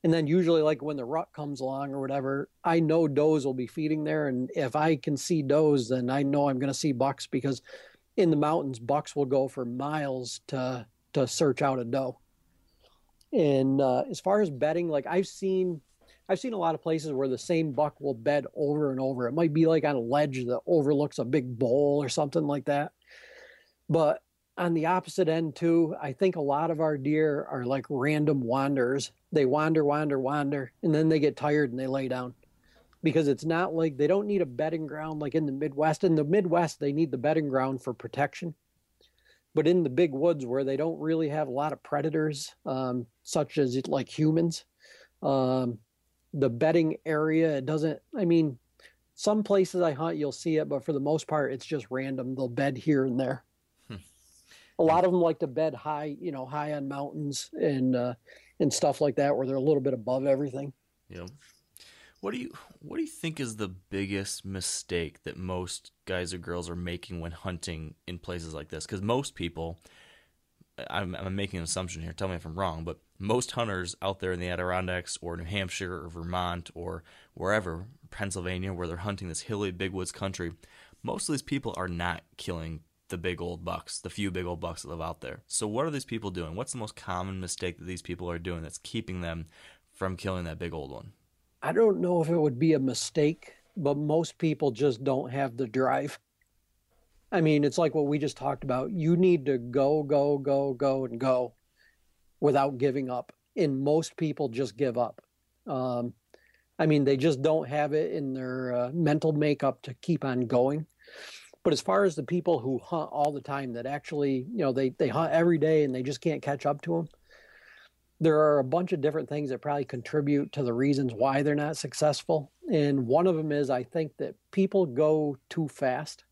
and then usually like when the rut comes along or whatever, I know does will be feeding there, and if I can see does, then I know I'm going to see bucks because in the mountains, bucks will go for miles to to search out a doe. And uh, as far as bedding, like I've seen, I've seen a lot of places where the same buck will bed over and over. It might be like on a ledge that overlooks a big bowl or something like that. But on the opposite end too, I think a lot of our deer are like random wanderers. They wander, wander, wander, and then they get tired and they lay down. Because it's not like they don't need a bedding ground like in the Midwest. In the Midwest, they need the bedding ground for protection. But in the big woods where they don't really have a lot of predators, um, such as like humans, um, the bedding area it doesn't. I mean, some places I hunt you'll see it, but for the most part, it's just random. They'll bed here and there. A lot of them like to bed high, you know, high on mountains and uh, and stuff like that, where they're a little bit above everything. Yep. What do you what do you think is the biggest mistake that most guys or girls are making when hunting in places like this? Because most people, I'm, I'm making an assumption here. Tell me if I'm wrong, but most hunters out there in the Adirondacks or New Hampshire or Vermont or wherever, Pennsylvania, where they're hunting this hilly big woods country, most of these people are not killing the big old bucks, the few big old bucks that live out there. So what are these people doing? What's the most common mistake that these people are doing that's keeping them from killing that big old one? I don't know if it would be a mistake, but most people just don't have the drive. I mean, it's like what we just talked about. You need to go, go, go, go, and go without giving up. And most people just give up. Um, I mean, they just don't have it in their uh, mental makeup to keep on going. But as far as the people who hunt all the time that actually, you know, they, they hunt every day and they just can't catch up to them, there are a bunch of different things that probably contribute to the reasons why they're not successful. And one of them is I think that people go too fast.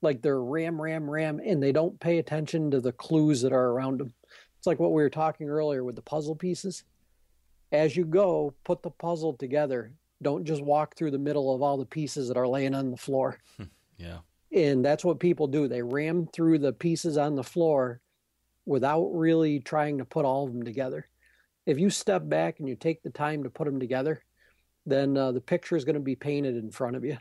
Like they're ram, ram, ram, and they don't pay attention to the clues that are around them. It's like what we were talking earlier with the puzzle pieces. As you go, put the puzzle together. Don't just walk through the middle of all the pieces that are laying on the floor. Yeah. And that's what people do. They ram through the pieces on the floor without really trying to put all of them together. If you step back and you take the time to put them together, then uh, the picture is going to be painted in front of you.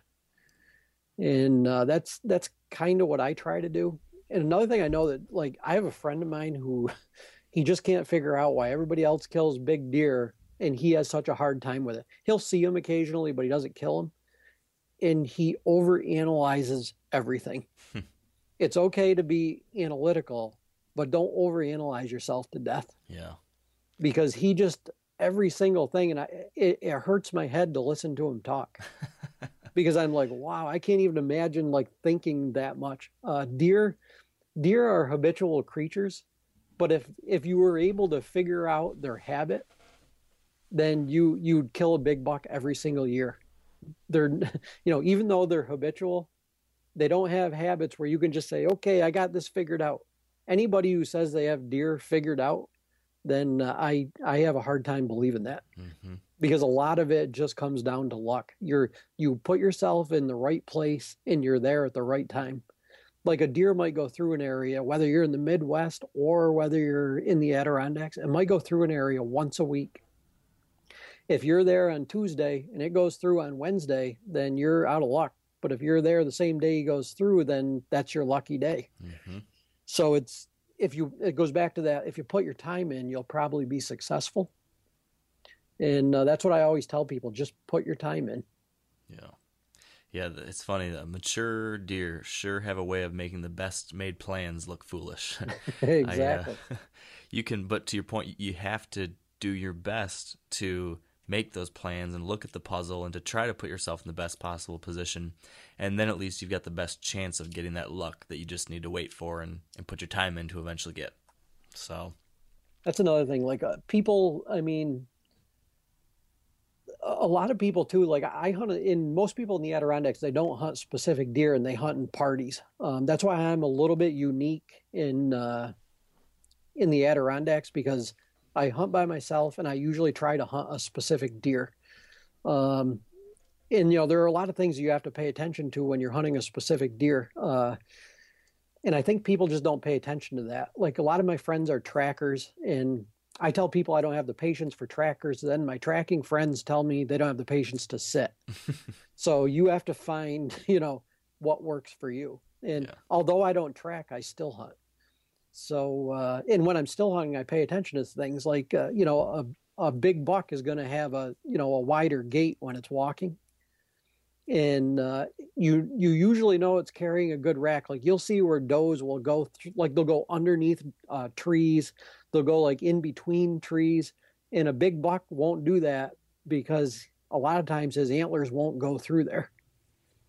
And uh, that's that's kind of what I try to do. And another thing I know that like I have a friend of mine who he just can't figure out why everybody else kills big deer and he has such a hard time with it. He'll see them occasionally, but he doesn't kill them. And he overanalyzes everything. it's okay to be analytical, but don't overanalyze yourself to death. Yeah. because he just every single thing and I it, it hurts my head to listen to him talk. Because I'm like wow I can't even imagine like thinking that much. Uh, deer deer are habitual creatures but if if you were able to figure out their habit then you you'd kill a big buck every single year. They're you know even though they're habitual they don't have habits where you can just say okay I got this figured out anybody who says they have deer figured out then uh, I I have a hard time believing that hmm because a lot of it just comes down to luck. You're you put yourself in the right place and you're there at the right time. Like a deer might go through an area, whether you're in the Midwest or whether you're in the Adirondacks, it might go through an area once a week. If you're there on Tuesday and it goes through on Wednesday, then you're out of luck. But if you're there the same day he goes through, then that's your lucky day. hmm So it's if you it goes back to that if you put your time in, you'll probably be successful. And uh, that's what I always tell people: just put your time in. Yeah. Yeah, it's funny. The mature deer sure have a way of making the best made plans look foolish. exactly. I, uh, you can, but to your point, you have to do your best to make those plans and look at the puzzle and to try to put yourself in the best possible position. And then at least you've got the best chance of getting that luck that you just need to wait for and, and put your time in to eventually get. So, That's another thing. Like uh, people, I mean, a lot of people too. Like I hunt in most people in the Adirondacks, they don't hunt specific deer and they hunt in parties. Um, that's why I'm a little bit unique in uh, in the Adirondacks because I hunt by myself and I usually try to hunt a specific deer. Um, and you know there are a lot of things you have to pay attention to when you're hunting a specific deer. Uh, and I think people just don't pay attention to that. Like a lot of my friends are trackers, and I tell people I don't have the patience for trackers. Then my tracking friends tell me they don't have the patience to sit. so you have to find, you know, what works for you. And Yeah. although I don't track, I still hunt. So, uh, and when I'm still hunting, I pay attention to things like, uh, you know, a, a big buck is going to have a, you know, a wider gait when it's walking. And uh, you you usually know it's carrying a good rack. Like you'll see where does will go, th- like they'll go underneath uh, trees, they'll go like in between trees, and a big buck won't do that because a lot of times his antlers won't go through there.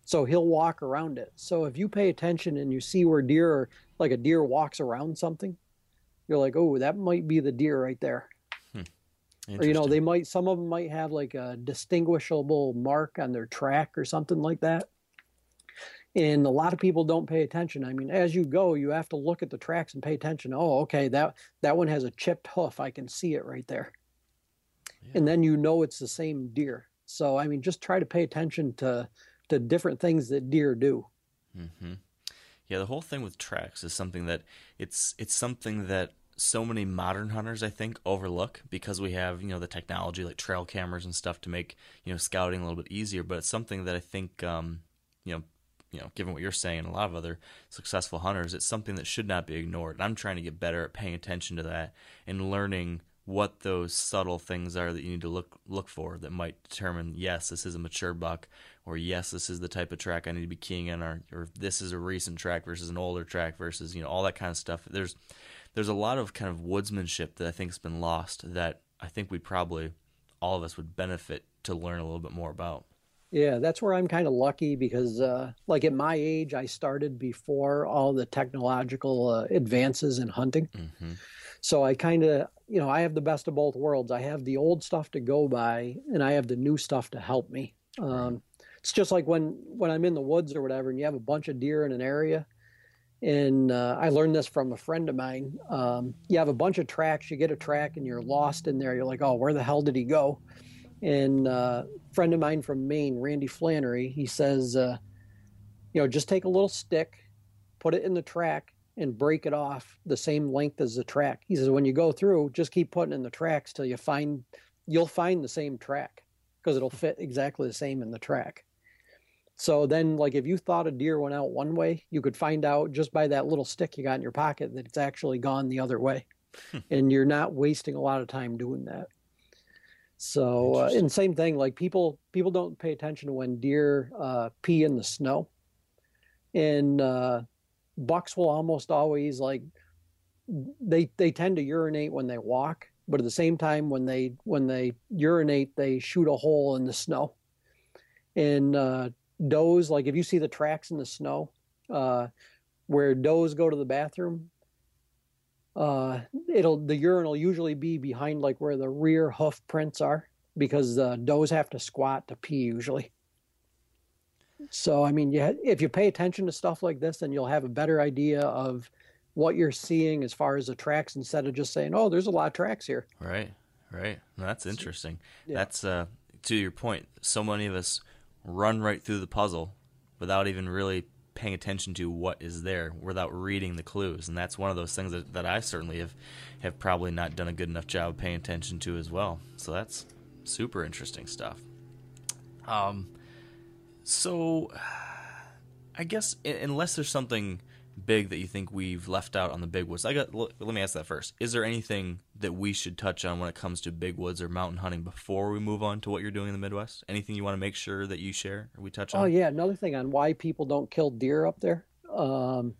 So he'll walk around it. So if you pay attention and you see where deer are, like a deer walks around something, you're like, oh, that might be the deer right there. Hmm. Or you know, they might some of them might have like a distinguishable mark on their track or something like that. And a lot of people don't pay attention. I mean, as you go, you have to look at the tracks and pay attention. Oh, okay, that that one has a chipped hoof. I can see it right there. And then you know it's the same deer. So I mean, just try to pay attention to to different things that deer do. Mm-hmm. Yeah, the whole thing with tracks is something that it's it's something that so many modern hunters I think overlook because we have you know the technology like trail cameras and stuff to make you know scouting a little bit easier. But it's something that I think um, you know you know given what you're saying, and a lot of other successful hunters, it's something that should not be ignored. And I'm trying to get better at paying attention to that and learning what those subtle things are that you need to look look for that might determine yes this is a mature buck or yes this is the type of track I need to be keying in or or this is a recent track versus an older track versus you know all that kind of stuff there's there's a lot of kind of woodsmanship that I think's been lost that I think we probably all of us would benefit to learn a little bit more about Yeah, that's where I'm kind of lucky because, uh, like at my age, I started before all the technological uh, advances in hunting. mm-hmm. So I kind of, you know, I have the best of both worlds. I have the old stuff to go by, and I have the new stuff to help me. Um, it's just like when when I'm in the woods or whatever, and you have a bunch of deer in an area. And uh, I learned this from a friend of mine. Um, you have a bunch of tracks, you get a track, and you're lost in there. You're like, oh, where the hell did he go? And uh, a friend of mine from Maine, Randy Flannery, he says, uh, you know, just take a little stick, put it in the track, and break it off the same length as the track. He says, when you go through, just keep putting in the tracks till you find, you'll find the same track because it'll fit exactly the same in the track. So then, like, if you thought a deer went out one way, you could find out just by that little stick you got in your pocket that it's actually gone the other way. and you're not wasting a lot of time doing that. So, uh, and same thing, like people people don't pay attention to when deer uh, pee in the snow, and uh, bucks will almost always like they they tend to urinate when they walk, but at the same time when they when they urinate they shoot a hole in the snow, and uh, does like if you see the tracks in the snow, uh, where does go to the bathroom, uh, it'll the urine will usually be behind like where the rear hoof prints are because uh, does have to squat to pee usually. So I mean, yeah, if you pay attention to stuff like this, then you'll have a better idea of what you're seeing as far as the tracks instead of just saying, "Oh, there's a lot of tracks here." Right, right. No, that's interesting. Yeah. That's uh, to your point. So many of us run right through the puzzle without even really paying attention to what is there, without reading the clues, and that's one of those things that, that I certainly have have probably not done a good enough job of paying attention to as well. So that's super interesting stuff. Um, so I guess unless there's something big that you think we've left out on the big woods, I got. Let me ask that first. Is there anything that we should touch on when it comes to big woods or mountain hunting before we move on to what you're doing in the Midwest? Anything you want to make sure that you share or we touch on? Oh yeah, another thing on why people don't kill deer up there. Um,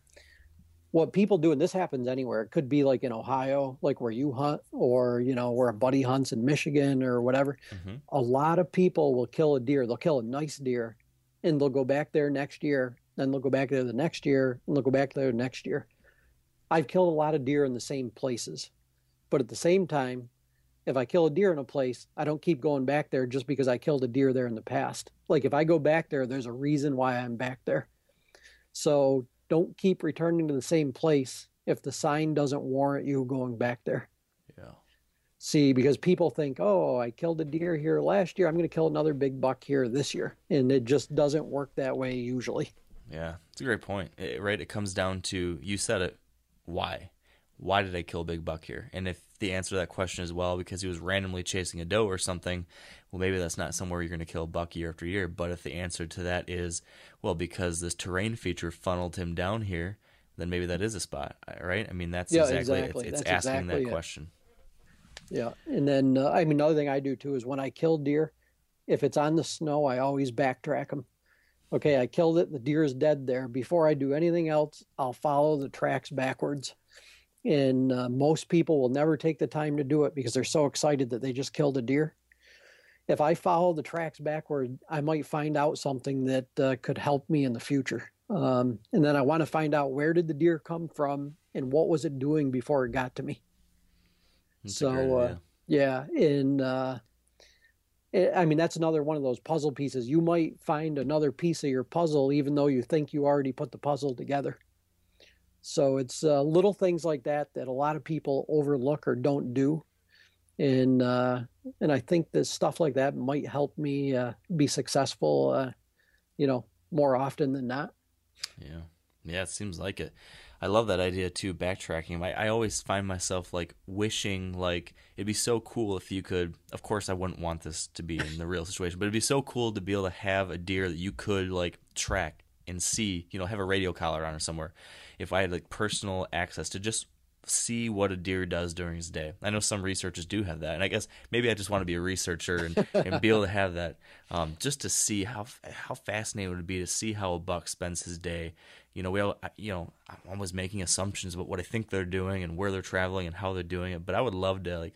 what people do, and this happens anywhere. It could be like in Ohio, like where you hunt, or you know where a buddy hunts in Michigan or whatever. Mhm. A lot of people will kill a deer. They'll kill a nice deer, and they'll go back there next year. Then they'll go back there the next year, and they'll go back there next year. I've killed a lot of deer in the same places, but at the same time, if I kill a deer in a place, I don't keep going back there just because I killed a deer there in the past. Like if I go back there, there's a reason why I'm back there. So don't keep returning to the same place if the sign doesn't warrant you going back there. See, because people think, oh, I killed a deer here last year, I'm going to kill another big buck here this year. And it just doesn't work that way usually. Yeah, it's a great point. It, right, it comes down to you said it. Why? Why did I kill Big Buck here? And if the answer to that question is well because he was randomly chasing a doe or something, well maybe that's not somewhere you're going to kill a buck year after year. But if the answer to that is well because this terrain feature funneled him down here, then maybe that is a spot, right? I mean that's Yeah, exactly, exactly. it's, it's That's asking exactly that it. question. Yeah. And then, uh, I mean, another thing I do too is when I kill deer, if it's on the snow, I always backtrack them. Okay, I killed it. The deer is dead there. Before I do anything else, I'll follow the tracks backwards. And uh, most people will never take the time to do it because they're so excited that they just killed a deer. If I follow the tracks backward, I might find out something that uh, could help me in the future. Um, and then I want to find out where did the deer come from and what was it doing before it got to me. That's So, uh, yeah, and uh, it, I mean that's another one of those puzzle pieces. You might find another piece of your puzzle, even though you think you already put the puzzle together. So it's uh, little things like that that a lot of people overlook or don't do, and uh, and I think that stuff like that might help me uh, be successful, uh, you know, more often than not. Yeah. Yeah, it seems like it. I love that idea too, backtracking. I, I always find myself like wishing like it'd be so cool if you could of course I wouldn't want this to be in the real situation, but it'd be so cool to be able to have a deer that you could like track and see, you know, have a radio collar on or somewhere. If I had like personal access to just see what a deer does during his day. I know some researchers do have that, and I guess maybe I just want to be a researcher and, and be able to have that, um, just to see how how fascinating it would be to see how a buck spends his day. You know, we all, you know, I'm always making assumptions about what I think they're doing and where they're traveling and how they're doing it. But I would love to like,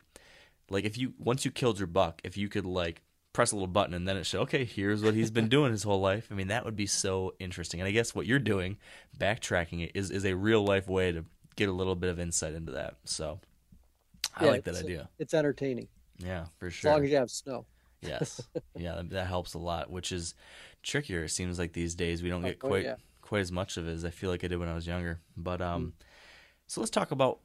like if you once you killed your buck, if you could like press a little button and then it should okay here's what he's been doing his whole life i mean that would be so interesting and i guess what you're doing backtracking it is, is a real life way to get a little bit of insight into that. So I Yeah, like that idea. It's entertaining Yeah, for sure. as long as you have snow. yes, yeah, that, helps a lot. Which is trickier. It seems like these days we don't Oh, get oh, quite yeah. quite as much of it as I feel like I did when I was younger. But um, so let's talk about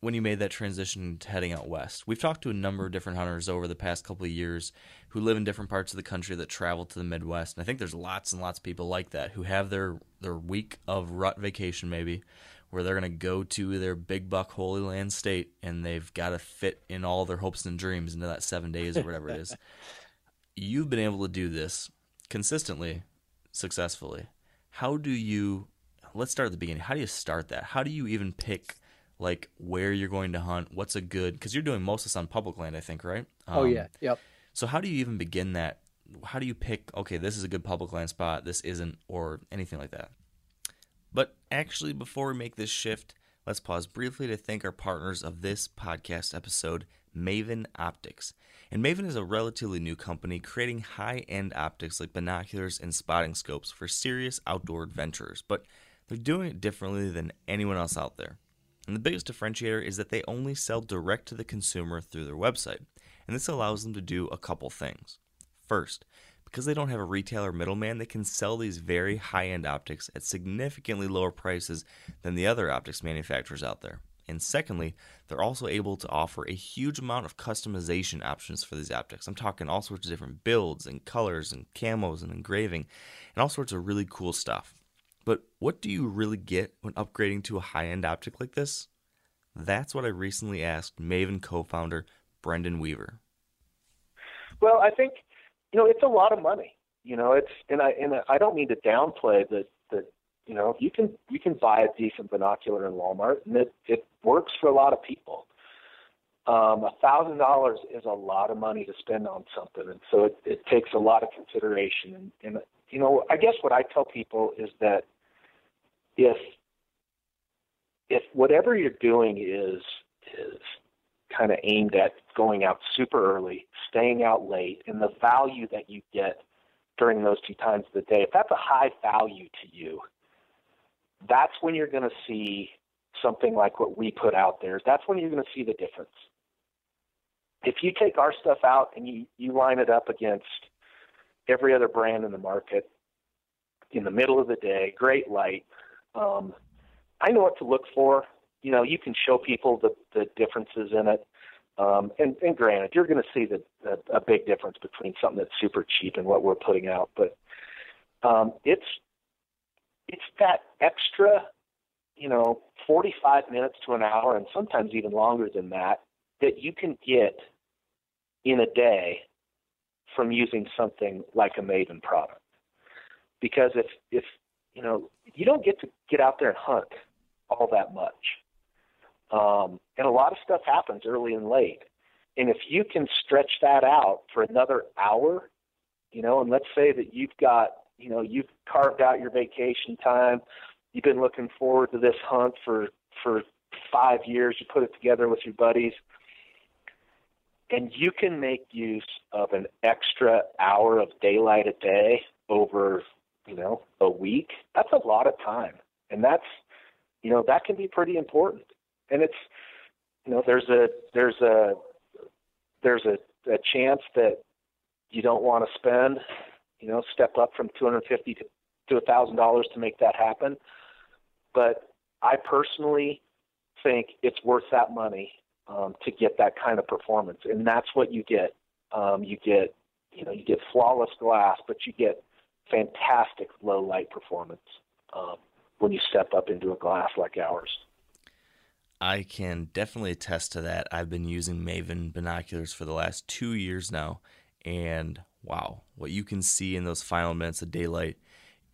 when you made that transition to heading out west. We've talked to a number of different hunters over the past couple of years who live in different parts of the country that travel to the Midwest, and I think there's lots and lots of people like that who have their their week of rut vacation maybe. Where they're going to go to their big buck Holy Land state and they've got to fit in all their hopes and dreams into that seven days or whatever it is you've been able to do this consistently, successfully. How do you? Let's start at the beginning. How do you start that? How do you even pick like where you're going to hunt? What's a good? Because you're doing most of this on public land, I think, right? oh Um, yeah, yep. So how do you even begin that? How do you pick? Okay, this is a good public land spot. This isn't, or anything like that. But actually, before we make this shift, let's pause briefly to thank our partners of this podcast episode, Maven Optics. And Maven is a relatively new company creating high end optics like binoculars and spotting scopes for serious outdoor adventurers, but they're doing it differently than anyone else out there. And the biggest differentiator is that they only sell direct to the consumer through their website. And this allows them to do a couple things. First, because they don't have a retailer middleman, they can sell these very high end optics at significantly lower prices than the other optics manufacturers out there. And secondly, they're also able to offer a huge amount of customization options for these optics. I'm talking all sorts of different builds and colors and camos and engraving and all sorts of really cool stuff. But what do you really get when upgrading to a high end optic like this? That's what I recently asked Maven co founder Brendan Weaver. Well, I think you know it's a lot of money. You know, it's and I and I don't mean to downplay that that you know you can you can buy a decent binocular in Walmart and it it works for a lot of people. Um, a thousand dollars is a lot of money to spend on something, and so it, it takes a lot of consideration. And, and you know, I guess what I tell people is that if if whatever you're doing is is kind of aimed at going out super early, staying out late, and the value that you get during those two times of the day, if that's a high value to you, that's when you're going to see something like what we put out there. That's when you're going to see the difference. If you take our stuff out and you, you line it up against every other brand in the market in the middle of the day, great light, um, I know what to look for. You know, you can show people the, the differences in it. Um, and, and granted, you're going to see the, the, a big difference between something that's super cheap and what we're putting out. But um, it's it's that extra, you know, 45 minutes to an hour, and sometimes even longer than that, that you can get in a day from using something like a Maven product. Because if if you know you don't get to get out there and hunt all that much. Um, and a lot of stuff happens early and late. And if you can stretch that out for another hour, you know, and let's say that you've got, you know, you've carved out your vacation time, you've been looking forward to this hunt for for five years, you put it together with your buddies, and you can make use of an extra hour of daylight a day over, you know, a week. That's a lot of time, and that's, you know, that can be pretty important and it's you know there's a there's a there's a, a chance that you don't want to spend you know step up from 250 to to a thousand dollars to make that happen but i personally think it's worth that money um, to get that kind of performance, and that's what you get. Um, you get, you know, you get flawless glass, but you get fantastic low light performance um, when you step up into a glass like ours. I can definitely attest to that. I've been using Maven binoculars for the last two years now, and wow, what you can see in those final minutes of daylight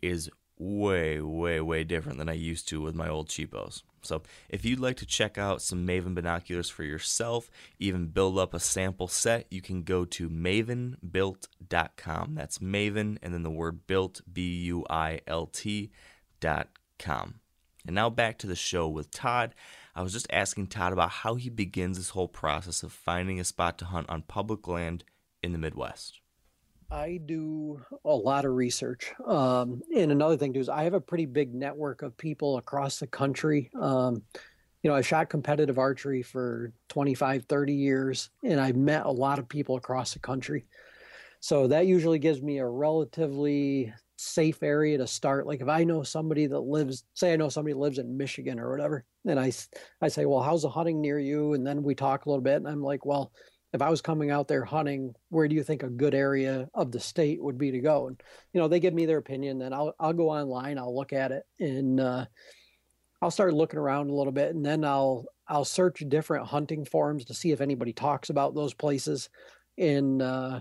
is way, way, way different than I used to with my old cheapos. So, if you'd like to check out some Maven binoculars for yourself, even build up a sample set, you can go to mavenbuilt.com. That's Maven and then the word built, B U I L T.com. And now back to the show with Todd. I was just asking Todd about how he begins this whole process of finding a spot to hunt on public land in the Midwest. I do a lot of research. Um, and another thing too is I have a pretty big network of people across the country. Um, you know, I shot competitive archery for 25, 30 years, and I've met a lot of people across the country. So that usually gives me a relatively safe area to start. Like if I know somebody that lives, say I know somebody lives in Michigan or whatever, and I, I say, well, how's the hunting near you? And then we talk a little bit, and I'm like, well, if I was coming out there hunting, where do you think a good area of the state would be to go? And you know, they give me their opinion. Then I'll I'll go online, I'll look at it, and uh, I'll start looking around a little bit, and then I'll I'll search different hunting forums to see if anybody talks about those places. And uh,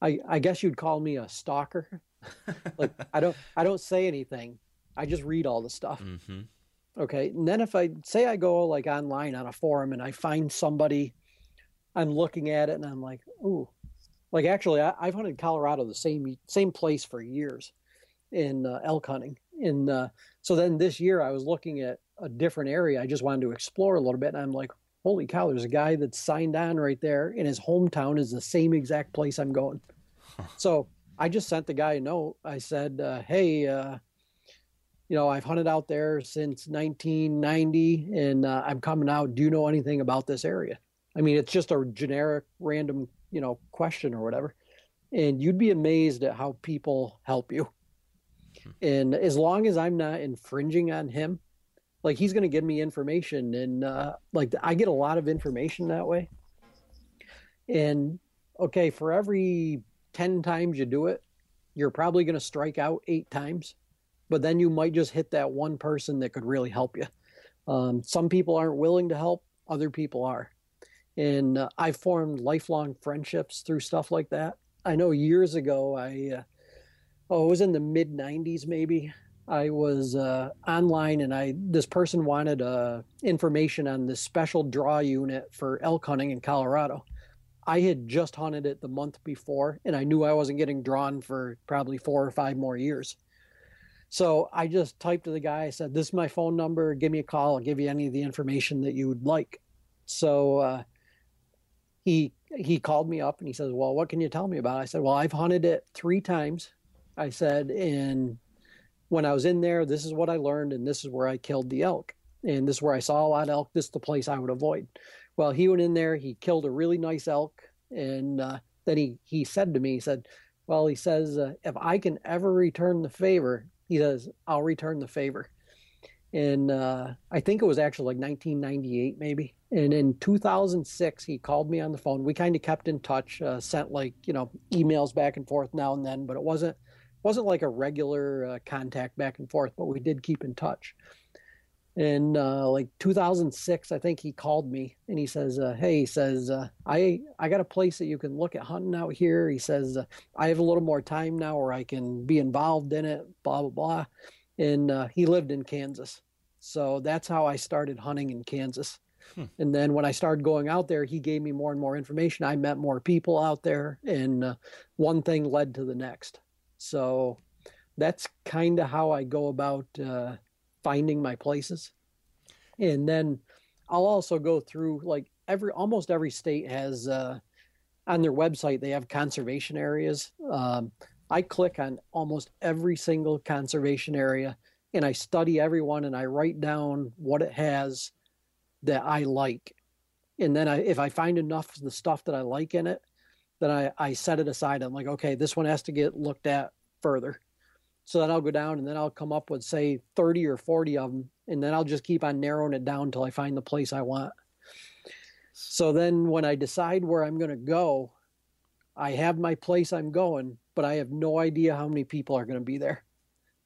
I I guess you'd call me a stalker. like I don't I don't say anything. I just read all the stuff. Mm-hmm. Okay. And then if I say I go like online on a forum and I find somebody I'm looking at it and I'm like, ooh, like actually, I, have hunted Colorado the same same place for years in uh, elk hunting. And uh, so then this year I was looking at a different area. I just wanted to explore a little bit, and I'm like, holy cow, there's a guy that's signed on right there, and his hometown is the same exact place I'm going. so I just sent the guy a note. I said, uh, hey. Uh, you know, I've hunted out there since 1990 and uh, I'm coming out. Do you know anything about this area? I mean, it's just a generic, random, you know, question or whatever. And you'd be amazed at how people help you. And as long as I'm not infringing on him, like he's going to give me information. And uh, like I get a lot of information that way. And okay, for every 10 times you do it, you're probably going to strike out eight times. But then you might just hit that one person that could really help you. Um, some people aren't willing to help, other people are and uh, I formed lifelong friendships through stuff like that. I know years ago, I uh, oh, it was in the mid '90s maybe. I was uh, online, and I this person wanted uh, information on this special draw unit for elk hunting in Colorado. I had just hunted it the month before, and I knew I wasn't getting drawn for probably four or five more years. So I just typed to the guy. I said, "This is my phone number. Give me a call. I'll give you any of the information that you would like." So uh, he he called me up and he says, "Well, what can you tell me about?" I said, "Well, I've hunted it three times." I said, "And when I was in there, this is what I learned, and this is where I killed the elk, and this is where I saw a lot of elk. This is the place I would avoid." Well, he went in there, he killed a really nice elk, and uh, then he he said to me, he said, "Well, he says uh, if I can ever return the favor, he says I'll return the favor." And uh, I think it was actually like 1998, maybe and in 2006, he called me on the phone. We kind of kept in touch, uh, sent like you know emails back and forth now and then, but it wasn't wasn't like a regular uh, contact back and forth. But we did keep in touch. And uh, like 2006, I think he called me and he says, uh, "Hey," he says, uh, "I I got a place that you can look at hunting out here." He says, uh, "I have a little more time now where I can be involved in it." Blah blah blah. And he lived in Kansas, so that's how I started hunting in Kansas Hmm. And then when I started going out there, he gave me more and more information. I met more people out there, and uh, one thing led to the next. So that's kind of how I go about uh, finding my places. And then I'll also go through like every almost every state has uh, on their website they have conservation areas. Um, I click on almost every single conservation area and I study everyone and I write down what it has that I like. And then I, if I find enough of the stuff that I like in it, then I, I set it aside. I'm like, okay, this one has to get looked at further. So then I'll go down and then I'll come up with say 30 or 40 of them. And then I'll just keep on narrowing it down until I find the place I want. So then when I decide where I'm going to go, I have my place I'm going, but I have no idea how many people are going to be there.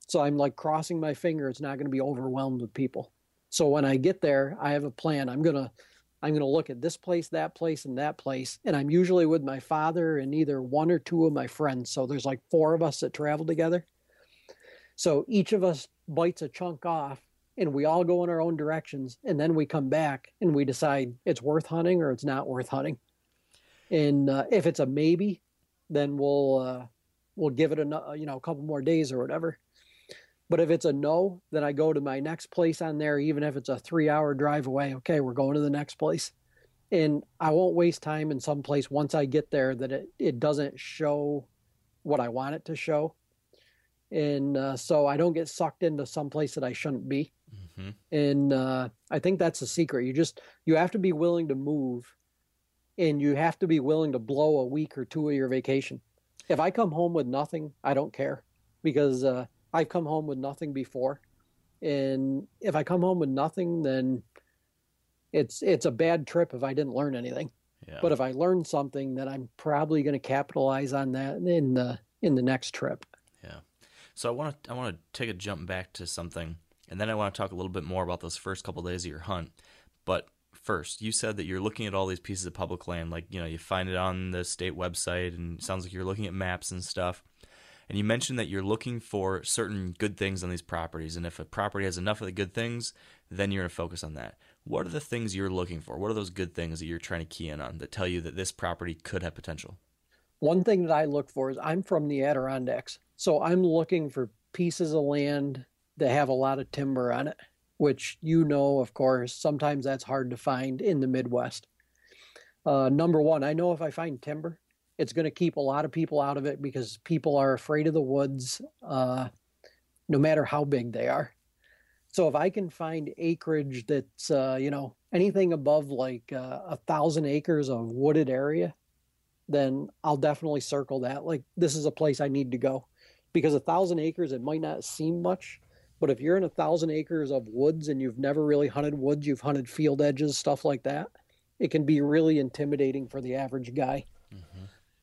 So I'm like crossing my finger it's not going to be overwhelmed with people. So when I get there, I have a plan. I'm going to I'm going to look at this place, that place and that place, and I'm usually with my father and either one or two of my friends. So there's like four of us that travel together. So each of us bites a chunk off and we all go in our own directions and then we come back and we decide it's worth hunting or it's not worth hunting. And uh, if it's a maybe then we'll uh, we'll give it a you know a couple more days or whatever. But if it's a no then i go to my next place on there even if it's a three hour drive away. Okay we're going to the next place. And i won't waste time in some place once i get there that it, it doesn't show what i want it to show and uh, so i don't get sucked into some place that i shouldn't be. Hmm and uh, i think that's the secret. You just you have to be willing to move and you have to be willing to blow a week or two of your vacation. If i come home with nothing i don't care because uh, i've come home with nothing before. And if i come home with nothing then it's it's a bad trip if i didn't learn anything. Yeah. but if i learn something then i'm probably going to capitalize on that in the in the next trip. So I want to I want to take a jump back to something, and then I want to talk a little bit more about those first couple days of your hunt. But first, you said that you're looking at all these pieces of public land, like you know you find it on the state website, and sounds like you're looking at maps and stuff. And you mentioned that you're looking for certain good things on these properties, and if a property has enough of the good things, then you're going to focus on that. What are the things you're looking for? What are those good things that you're trying to key in on that tell you that this property could have potential? One thing that I look for is I'm from the Adirondacks. So I'm looking for pieces of land that have a lot of timber on it, which you know, of course, sometimes that's hard to find in the Midwest. Uh, number one, I know if I find timber, it's going to keep a lot of people out of it because people are afraid of the woods, uh, no matter how big they are. So if I can find acreage that's, uh, you know, anything above like uh, a thousand acres of wooded area, then I'll definitely circle that. Like this is a place I need to go, because a thousand acres it might not seem much, but if you're in a thousand acres of woods and you've never really hunted woods, you've hunted field edges, stuff like that, it can be really intimidating for the average guy.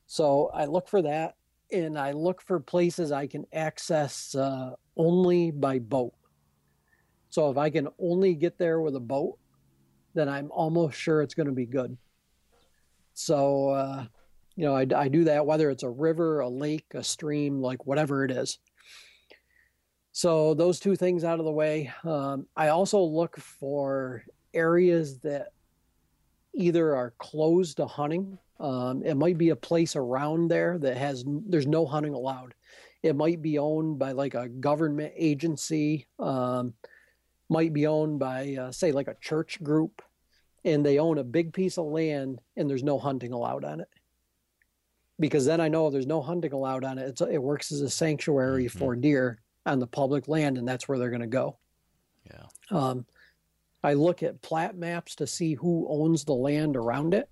So I look for that, and I look for places I can access uh, only by boat. So if I can only get there with a boat, then I'm almost sure it's going to be good. So, uh, you know, I, I do that whether it's a river, a lake, a stream, like whatever it is. So those two things out of the way. Um, I also look for areas that either are closed to hunting. Um, it might be a place around there that has there's no hunting allowed. It might be owned by like a government agency. Um, might be owned by uh, say like a church group, and they own a big piece of land and there's no hunting allowed on it. Because then I know there's no hunting allowed on it. It's, it works as a sanctuary Mhm. for deer on the public land, and that's where they're going to go. Yeah. Um, I look at plat maps to see who owns the land around it,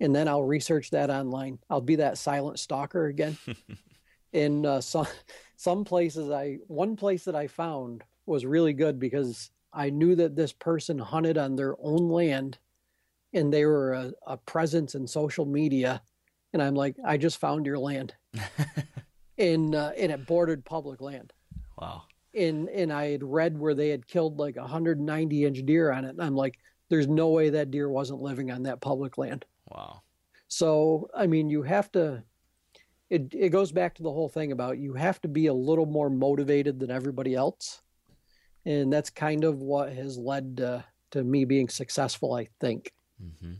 and then I'll research that online. I'll be that silent stalker again. In uh, some some places, I one place that I found was really good because I knew that this person hunted on their own land, and they were a, a presence in social media, and I'm like, I just found your land, and uh, and it bordered public land Wow. and and I had read where they had killed like 190 inch deer on it, and I'm like, there's no way that deer wasn't living on that public land. Wow. So I mean, you have to. It it goes back to the whole thing about you have to be a little more motivated than everybody else, and that's kind of what has led to, to me being successful. I think. hmm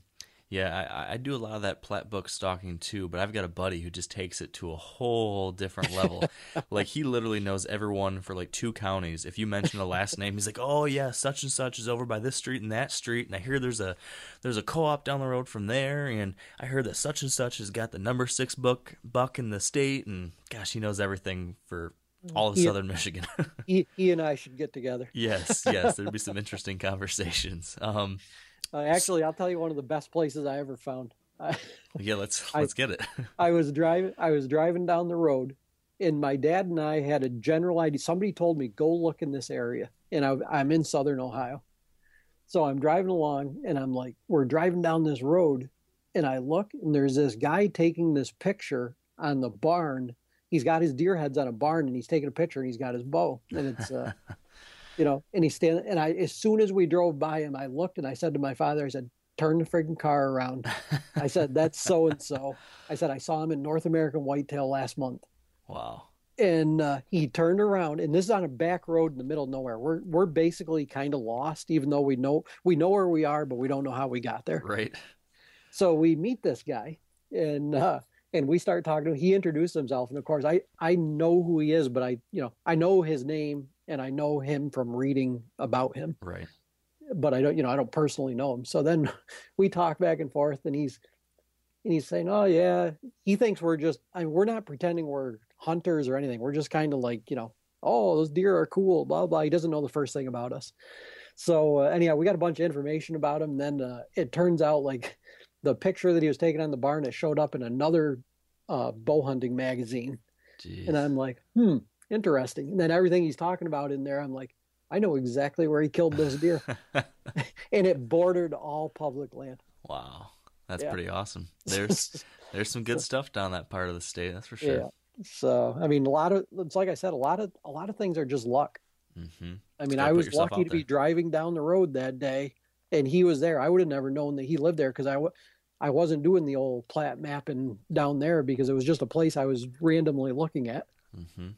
Yeah, I, I do a lot of that plat book stalking too, but I've got a buddy who just takes it to a whole different level. like he literally knows everyone for like two counties. If you mention a last name, he's like, "Oh yeah, such and such is over by this street and that street, and I hear there's a there's a co-op down the road from there, and I heard that such and such has got the number six book buck in the state, and gosh, he knows everything for all of Yeah. southern Michigan." He, he and I should get together. yes, yes, there'd be some interesting conversations. Um, Uh, actually, I'll tell you one of the best places I ever found. Yeah, let's let's get it. I was driving I was driving down the road and my dad and I had a general idea. Somebody told me go look in this area and I, I'm in southern Ohio. So I'm driving along and I'm like, we're driving down this road and I look and there's this guy taking this picture on the barn. He's got his deer heads on a barn and he's taking a picture and he's got his bow and it's, uh, you know, and he's standing. And I, as soon as we drove by him, I looked and I said to my father, I said, turn the friggin' car around. I said, that's so and so. I said, I saw him in North American Whitetail last month Wow. and uh, he turned around and this is on a back road in the middle of nowhere we're we're basically kind of lost even though we know we know where we are but we don't know how we got there Right. so we meet this guy and uh and we start talking to him he introduced himself and of course i i know who he is but i you know i know his name and i know him from reading about him Right. but I don't, you know, I don't personally know him. So then we talk back and forth, and he's and he's saying, "Oh yeah," he thinks we're just, I mean, we're not pretending we're hunters or anything. We're just kind of like, you know, oh, those deer are cool, blah blah. He doesn't know the first thing about us. So uh, anyhow, we got a bunch of information about him. Then uh, it turns out like the picture that he was taking on the barn, it showed up in another uh, bow hunting magazine, Jeez. and I'm like, hmm, interesting. And then everything he's talking about in there, I'm like, I know exactly where he killed those deer. and it bordered all public land. wow. That's Yeah. pretty awesome. There's there's some good stuff down that part of the state. That's for sure. Yeah. So I mean, a lot of it's like I said, a lot of a lot of things are just luck. hmm I mean, I was lucky to be driving down the road that day, and he was there. I would have never known that he lived there because I w- I wasn't doing the old plat mapping down there because it was just a place I was randomly looking at. hmm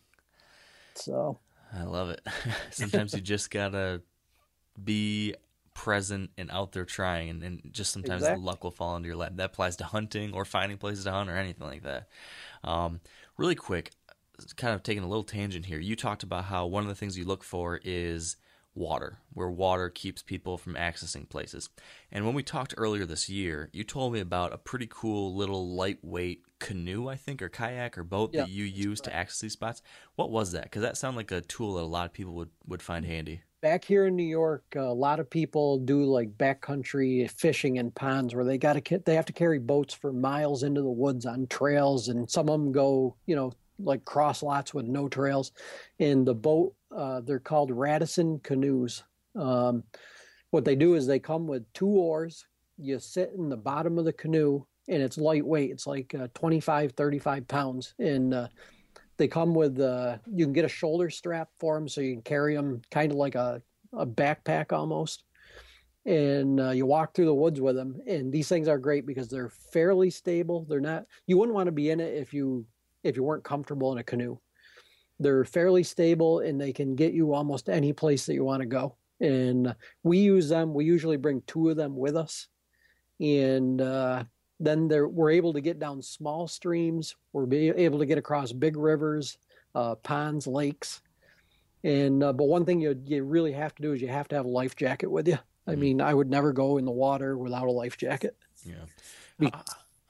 So I love it. sometimes you just gotta be present and out there trying, and, and just sometimes Exactly. luck will fall into your lap. That applies to hunting or finding places to hunt or anything like that. Um, really quick, kind of taking a little tangent here. You talked about how one of the things you look for is water, where water keeps people from accessing places. And when we talked earlier this year, you told me about a pretty cool little lightweight canoe, I think, or kayak or boat Yeah, that you use to access these spots. What was that? Because that sounded like a tool that a lot of people would, would find handy. back here in New York, a lot of people do like backcountry fishing in ponds where they got to they have to carry boats for miles into the woods on trails, and some of them go, you know, like cross lots with no trails. And the boat, uh, they're called Radisson canoes. Um, what they do is they come with two oars. You sit in the bottom of the canoe, and it's lightweight. It's like uh, 25, 35 pounds, and uh, they come with uh, you can get a shoulder strap for them so you can carry them kind of like a, a backpack almost and uh, you walk through the woods with them and these things are great because they're fairly stable they're not you wouldn't want to be in it if you if you weren't comfortable in a canoe. They're fairly stable and they can get you almost any place that you want to go. And we use them we usually bring two of them with us. And uh, then we're able to get down small streams. We're be able to get across big rivers uh, ponds lakes. And uh, but one thing you you really have to do is you have to have a life jacket with you. I mean i would never go in the water without a life jacket. Yeah. Be-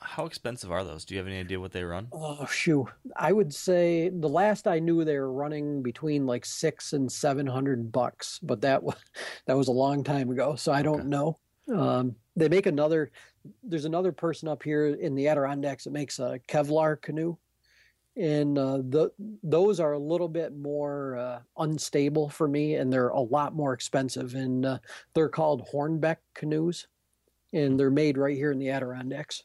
How, expensive are those? Do you have any idea what they run? Oh shoot! I would say the last I knew they were running between like six and seven hundred bucks, but that was that was a long time ago, so I don't Okay. know. Um, they make another. There's another person up here in the Adirondacks that makes a Kevlar canoe, and uh, the those are a little bit more uh, unstable for me, and they're a lot more expensive. And uh, they're called Hornbeck canoes, and they're made right here in the Adirondacks.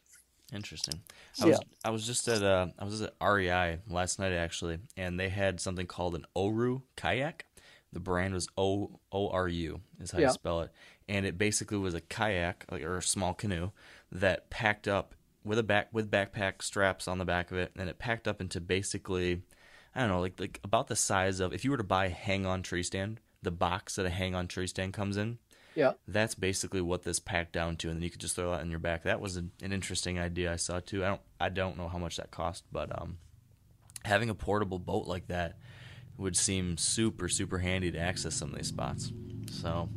Interesting. I Yeah. was I was just at uh I was at REI last night actually, and they had something called an Oru kayak. The brand was O O R U is how Yeah. you spell it, and it basically was a kayak like, or a small canoe that packed up with a back with backpack straps on the back of it, and it packed up into basically I don't know like like about the size of if you were to buy a hang on tree stand, the box that a hang on tree stand comes in. Yeah. That's basically what this packed down to, and then you could just throw that in your back. That was an, an interesting idea I saw too. I don't I don't know how much that cost, but um, having a portable boat like that would seem super super handy to access some of these spots. So,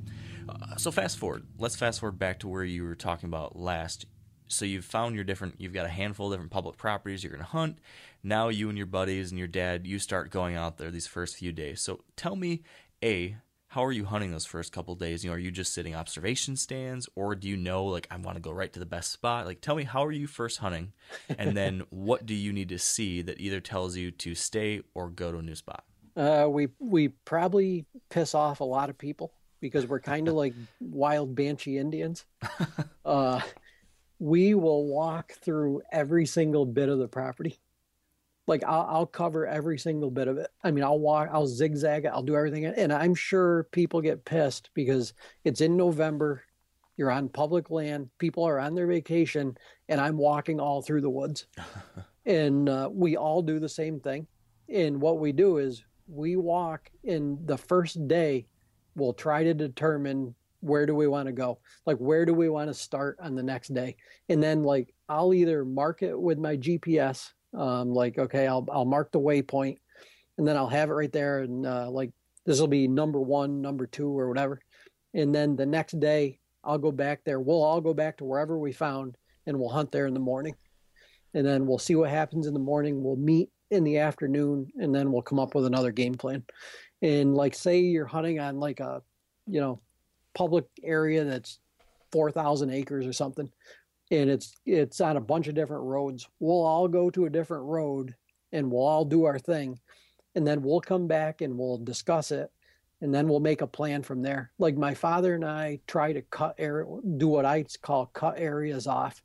uh, so fast forward. Let's fast forward back to where you were talking about last. So you've found your different. You've got a handful of different public properties you're going to hunt. Now you and your buddies and your dad, you start going out there these first few days. So tell me, a how are you hunting those first couple days? You know, are you just sitting observation stands, or do you know like I want to go right to the best spot? Like, tell me how are you first hunting, and then what do you need to see that either tells you to stay or go to a new spot? Uh, we we probably piss off a lot of people because we're kind of like wild banshee Indians. Uh, we will walk through every single bit of the property. Like I'll, I'll cover every single bit of it. I mean, I'll walk, I'll zigzag I'll do everything, and I'm sure people get pissed because it's in November. You're on public land. People are on their vacation, and I'm walking all through the woods. and uh, we all do the same thing. And what we do is we walk in the first day, we'll try to determine where do we want to go? Like, where do we want to start on the next day? And then, like, I'll either mark it with my GPS, um, like, okay, I'll, I'll mark the waypoint, and then I'll have it right there. And, uh, like, this will be number one, number two, or whatever. And then the next day, I'll go back there. We'll all go back to wherever we found, and we'll hunt there in the morning. And then we'll see what happens in the morning. We'll meet in the afternoon, and then we'll come up with another game plan. And like, say you're hunting on like a, you know, public area that's 4,000 acres or something, and it's it's on a bunch of different roads. We'll all go to a different road, and we'll all do our thing, and then we'll come back and we'll discuss it, and then we'll make a plan from there. Like my father and I try to cut area, do what I call cut areas off.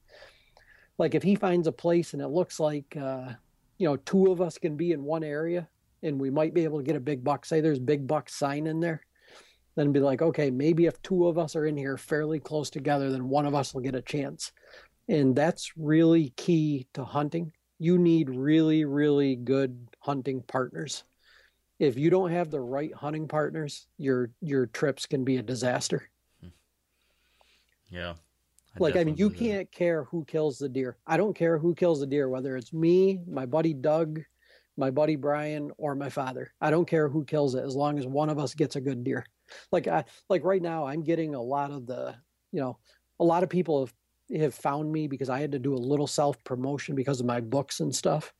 Like if he finds a place and it looks like, uh, you know, two of us can be in one area, and we might be able to get a big buck. Say there's big buck sign in there then be like, okay, maybe if two of us are in here fairly close together, then one of us will get a chance. And that's really key to hunting. You need really, really good hunting partners. If you don't have the right hunting partners, your your trips can be a disaster. Yeah. like I mean, you definitely do that. can't care who kills the deer. I don't care who kills the deer, whether it's me, my buddy Doug, my buddy Brian, or my father. I don't care who kills it as long as one of us gets a good deer. Like I like right now, I'm getting a lot of the you know a lot of people have have found me because I had to do a little self promotion because of my books and stuff.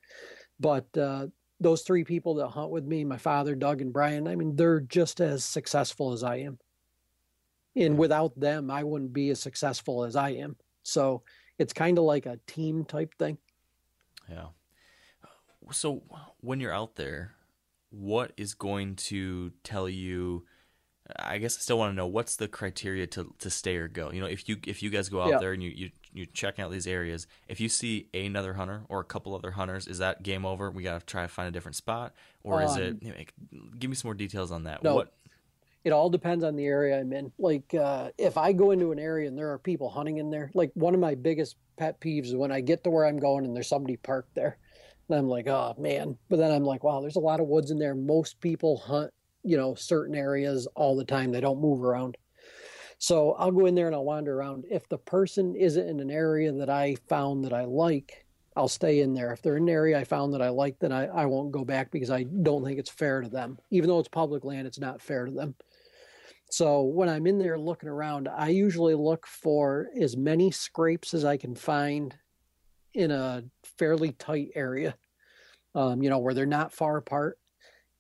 But uh, those three people that hunt with me, my father, Doug, and Brian, I mean, they're just as successful as I am. And without them, I wouldn't be as successful as I am. So it's kind of like a team type thing. Yeah. So when you're out there, what is going to tell you? I guess I still want to know what's the criteria to, to stay or go. You know, if you if you guys go out Yeah. there and you you you're checking out these areas, if you see another hunter or a couple other hunters, is that game over? We got to try to find a different spot, or is it? Um, you know, give me some more details on that. No. What? it all depends on the area I'm in. Like uh, if I go into an area and there are people hunting in there, like one of my biggest pet peeves is when I get to where I'm going and there's somebody parked there. And I'm like, oh man. But then I'm like, wow, there's a lot of woods in there. Most people hunt, you know, certain areas all the time. They don't move around. So I'll go in there and I'll wander around. If the person isn't in an area that I found that I like, I'll stay in there. If they're in an area I found that I like, then I, I won't go back because I don't think it's fair to them. Even though it's public land, it's not fair to them. So when I'm in there looking around, I usually look for as many scrapes as I can find in a fairly tight area, um, you know, where they're not far apart.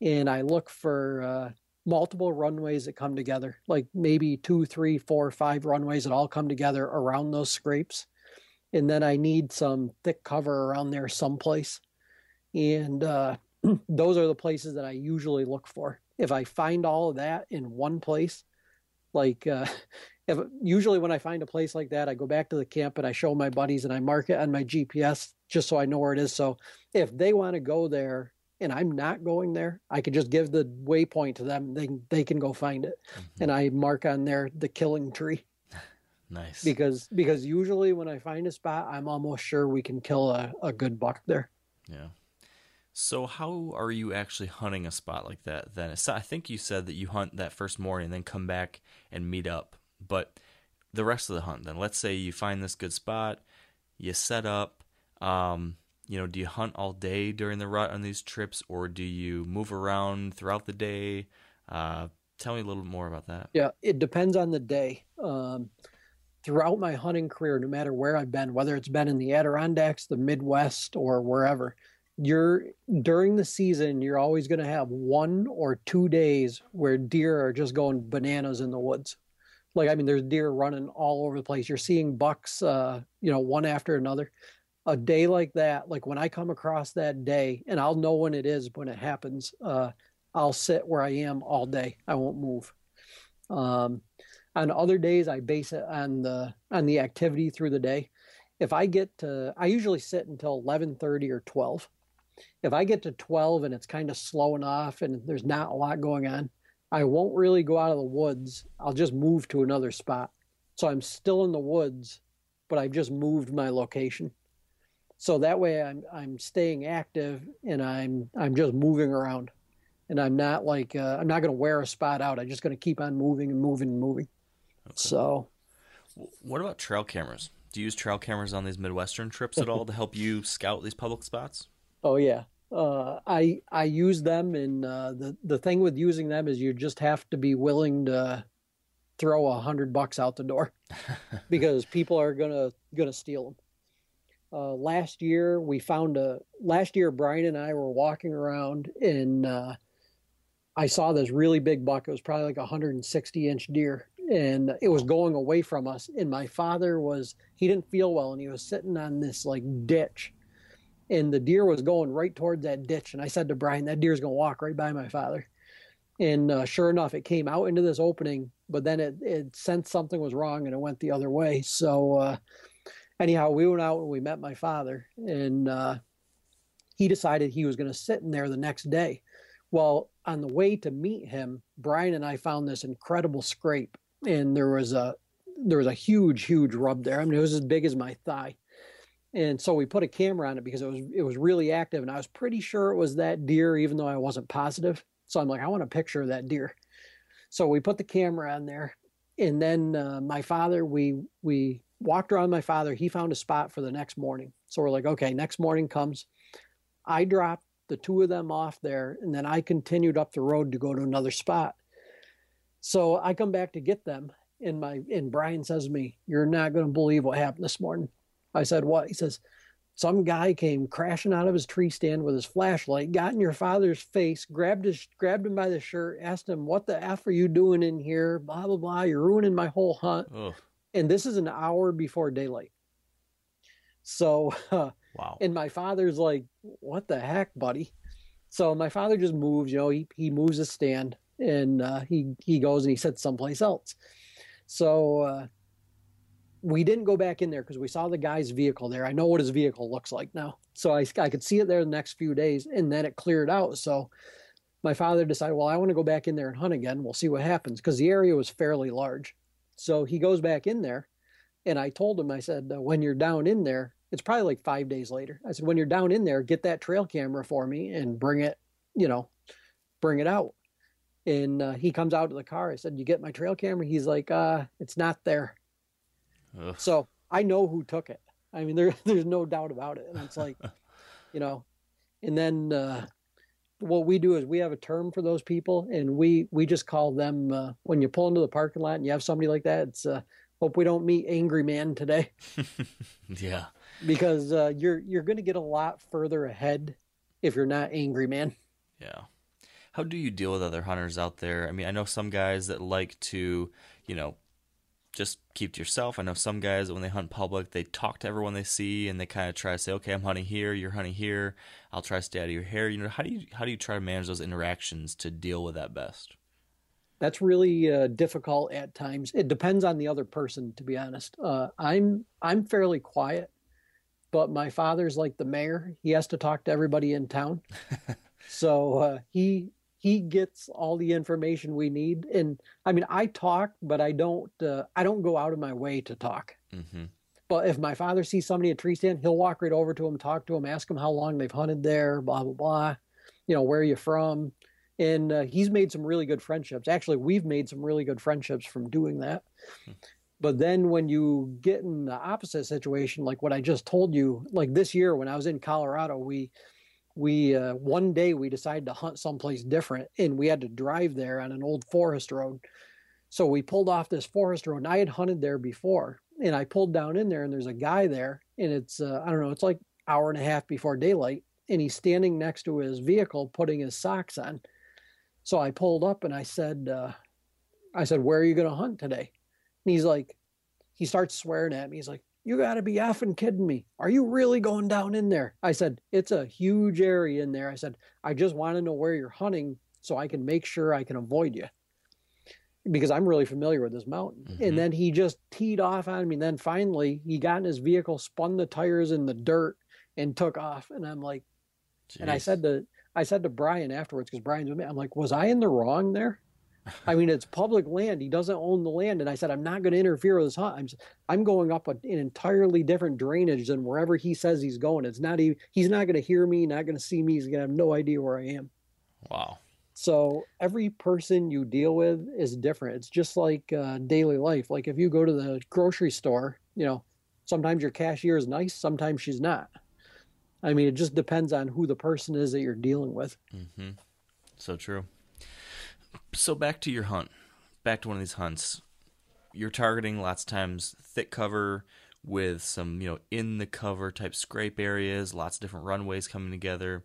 And I look for uh, multiple runways that come together, like maybe two, three, four, five runways that all come together around those scrapes. And then I need some thick cover around there someplace. And uh, those are the places that I usually look for. If I find all of that in one place, like uh, if usually when I find a place like that, I go back to the camp and I show my buddies and I mark it on my GPS just so I know where it is. So if they want to go there and I'm not going there, I can just give the waypoint to them. They can, they can go find it, and I mark on there the killing tree Nice. because because usually when I find a spot, I'm almost sure we can kill a, a good buck there. Yeah. So how are you actually hunting a spot like that then? So I think you said that you hunt that first morning and then come back and meet up. But the rest of the hunt then, let's say you find this good spot, you set up, um, you know, do you hunt all day during the rut on these trips or do you move around throughout the day? Uh, tell me a little more about that. Yeah, it depends on the day. Um, throughout my hunting career, no matter where I've been, whether it's been in the Adirondacks, the Midwest, or wherever, you're during the season, you're always going to have one or two days where deer are just going bananas in the woods. Like, I mean, there's deer running all over the place. You're seeing bucks, uh, you know, one after another. A day like that, like when I come across that day, and I'll know when it is when it happens, uh, I'll sit where I am all day. I won't move Um, on other days, I base it on the on the activity through the day. If I get to, I usually sit until eleven thirty or twelve. If I get to twelve and it's kind of slowing off and there's not a lot going on, I won't really go out of the woods. I'll just move to another spot. So I'm still in the woods, but I've just moved my location. So that way I'm I'm staying active and I'm I'm just moving around. And I'm not like uh, I'm not going to wear a spot out. I'm just going to keep on moving and moving and moving. So What about trail cameras? Do you use trail cameras on these Midwestern trips at all to help you scout these public spots? Oh yeah, uh, I I use them, and uh, the the thing with using them is you just have to be willing to throw a hundred bucks out the door because people are gonna gonna steal them. Uh, last year we found a last year Brian and I were walking around and uh, I saw this really big buck. It was probably like a 160 inch deer and it was going away from us. And my father was he didn't feel well and he was sitting on this like ditch and the deer was going right towards that ditch. And I said to Brian, that deer's going to walk right by my father. And uh, sure enough, it came out into this opening, but then it, it sensed something was wrong and it went the other way. So, uh, anyhow, we went out and we met my father, and uh, he decided he was going to sit in there the next day. Well, on the way to meet him, Brian and I found this incredible scrape, and there was a there was a huge, huge rub there. I mean, it was as big as my thigh. And so we put a camera on it because it was it was really active, and I was pretty sure it was that deer, even though I wasn't positive. So I'm like, I want a picture of that deer. So we put the camera on there, and then uh, my father, we we walked around my father. He found a spot for the next morning. So we're like, okay, next morning comes. I dropped the two of them off there, and then I continued up the road to go to another spot. So I come back to get them, and my and Brian says to me, "You're not going to believe what happened this morning." I said, "What?" He says, "Some guy came crashing out of his tree stand with his flashlight, got in your father's face, grabbed his grabbed him by the shirt, asked him, "What the f are you doing in here?" Blah blah blah. You're ruining my whole hunt. And this is an hour before daylight. So, uh, Wow. and my father's like, "What the heck, buddy?" So my father just moves. You know, he he moves his stand, and uh, he he goes and he sits someplace else. So uh, we didn't go back in there because we saw the guy's vehicle there. I know what his vehicle looks like now, so I I could see it there the next few days, and then it cleared out. So my father decided, well, I want to go back in there and hunt again. We'll see what happens because the area was fairly large. So he goes back in there, and I told him, I said, when you're down in there, it's probably like five days later. I said, when you're down in there, get that trail camera for me and bring it, you know, bring it out. And uh, he comes out to the car. I said, you get my trail camera? He's like, uh, it's not there. Ugh. So I know who took it. I mean, there, there's no doubt about it. And it's like, you know, and then uh, what we do is we have a term for those people, and we we just call them uh, when you pull into the parking lot and you have somebody like that. It's uh, hope we don't meet angry man today yeah. because uh, you're you're going to get a lot further ahead if you're not angry man. Yeah. How do you deal with other hunters out there? I mean, I know some guys that like to, you know, just keep to yourself. I know some guys when they hunt public, they talk to everyone they see and they kind of try to say, "Okay, I'm hunting here, you're hunting here. I'll try to stay out of your hair." You know, how do you how do you try to manage those interactions to deal with that best? That's really uh, difficult at times. It depends on the other person, to be honest. Uh, I'm I'm fairly quiet, but my father's like the mayor. He has to talk to everybody in town, so uh, he he gets all the information we need. And I mean, I talk, but I don't uh, I don't go out of my way to talk. Mm-hmm. But if my father sees somebody at tree stand, he'll walk right over to him, talk to him, ask him how long they've hunted there, blah blah blah. You know, where are you from? And uh, he's made some really good friendships. Actually, we've made some really good friendships from doing that. But then when you get in the opposite situation, like what I just told you, like this year when I was in Colorado, we we uh, one day we decided to hunt someplace different, and we had to drive there on an old forest road. So we pulled off this forest road, and I had hunted there before, and I pulled down in there, and there's a guy there, and it's uh, I don't know, it's like hour and a half before daylight, and he's standing next to his vehicle putting his socks on. So I pulled up and I said, uh, I said, where are you going to hunt today? And he's like, he starts swearing at me. He's like, you got to be effing kidding me. Are you really going down in there? I said, it's a huge area in there. I said, I just want to know where you're hunting so I can make sure I can avoid you. because I'm really familiar with this mountain. Mhm. And then he just teed off on me. And then finally he got in his vehicle, spun the tires in the dirt, and took off. And I'm like, and I said to I said to Brian afterwards because Brian's with me. I'm like, was I in the wrong there? I mean, it's public land. He doesn't own the land, and I said I'm not going to interfere with his hunt. I'm I'm going up a, an entirely different drainage than wherever he says he's going. It's not even he's not going to hear me, not going to see me. He's going to have no idea where I am. wow. So every person you deal with is different. It's just like uh, daily life. Like if you go to the grocery store, you know, sometimes your cashier is nice, sometimes she's not. I mean, it just depends on who the person is that you're dealing with. Mm-hmm. So true. So back to your hunt. Back to one of these hunts. You're targeting lots of times thick cover with some, you know, in the cover type scrape areas, lots of different runways coming together.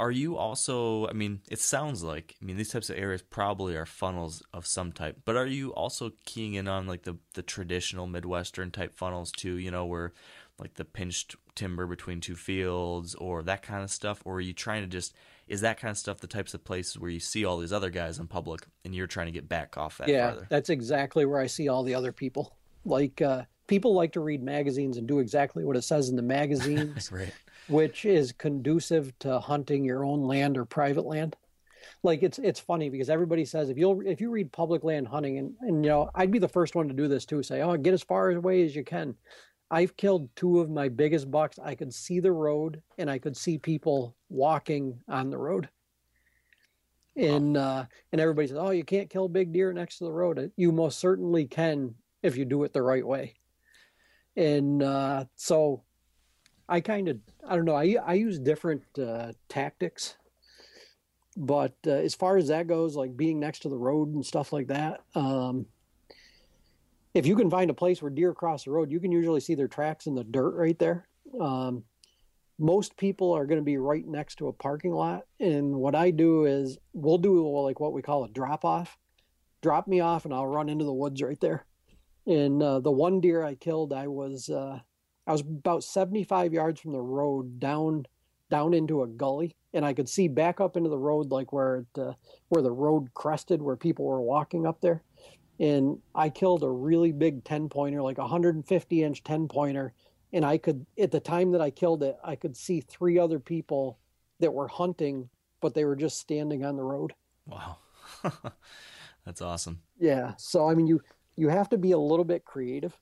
Are you also, I mean, it sounds like, I mean, these types of areas probably are funnels of some type, but are you also keying in on like the, the traditional Midwestern type funnels too, you know, where like the pinched timber between two fields or that kind of stuff? Or are you trying to just, is that kind of stuff the types of places where you see all these other guys in public and you're trying to get back off that yeah, farther? that's exactly where I see all the other people. Like uh, people like to read magazines and do exactly what it says in the magazines. Right. which is conducive to hunting your own land or private land. Like it's it's funny because everybody says if you'll if you read public land hunting and and you know I'd be the first one to do this too say oh get as far away as you can. I've killed two of my biggest bucks. I could see the road and I could see people walking on the road. And uh, and everybody says oh you can't kill big deer next to the road. You most certainly can if you do it the right way. And uh, so I kind of I don't know. I I use different uh, tactics, but uh, as far as that goes, like being next to the road and stuff like that, um, if you can find a place where deer cross the road, you can usually see their tracks in the dirt right there. Um, most people are going to be right next to a parking lot, and what I do is we'll do like what we call a drop off. Drop me off, and I'll run into the woods right there. And uh, the one deer I killed, I was uh, I was about 75 yards from the road down down into a gully and I could see back up into the road like where it, uh, where the road crested where people were walking up there and I killed a really big 10 pointer like a 150 inch 10 pointer and I could at the time that I killed it I could see three other people that were hunting but they were just standing on the road Wow. That's awesome. yeah. So I mean, you you have to be a little bit creative,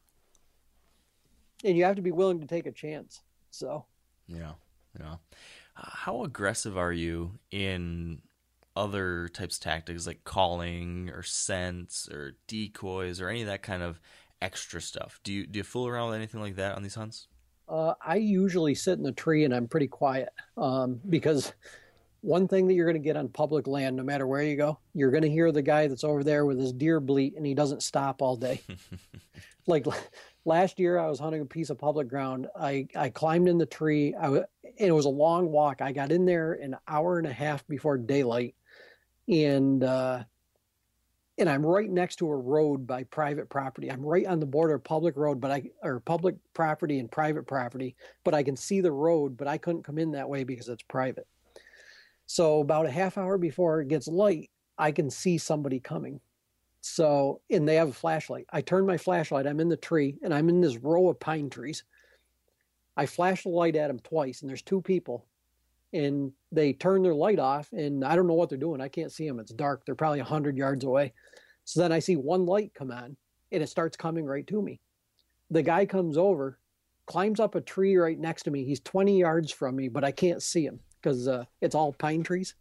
and you have to be willing to take a chance. So Yeah, yeah. Uh, How aggressive are you in other types of tactics like calling or scents or decoys or any of that kind of extra stuff? Do you do you fool around with anything like that on these hunts? uh, I usually sit in the tree and I'm pretty quiet um, because one thing that you're going to get on public land, no matter where you go, you're going to hear the guy that's over there with his deer bleat, and he doesn't stop all day. like last year, I was hunting a piece of public ground. I I climbed in the tree. I w- and it was a long walk. I got in there an hour and a half before daylight, and uh, and I'm right next to a road by private property. I'm right on the border of public road, but I or public property and private property, but I can see the road, but I couldn't come in that way because it's private. So about a half hour before it gets light, I can see somebody coming. So and they have a flashlight. I turn my flashlight. I'm in the tree and I'm in this row of pine trees. I flash the light at them twice, and there's two people, and they turn their light off, and I don't know what they're doing. I can't see them. It's dark. They're probably hundred yards away. So then I see one light come on, and it starts coming right to me. The guy comes over, climbs up a tree right next to me. He's 20 yards from me, but I can't see him because uh, it's all pine trees.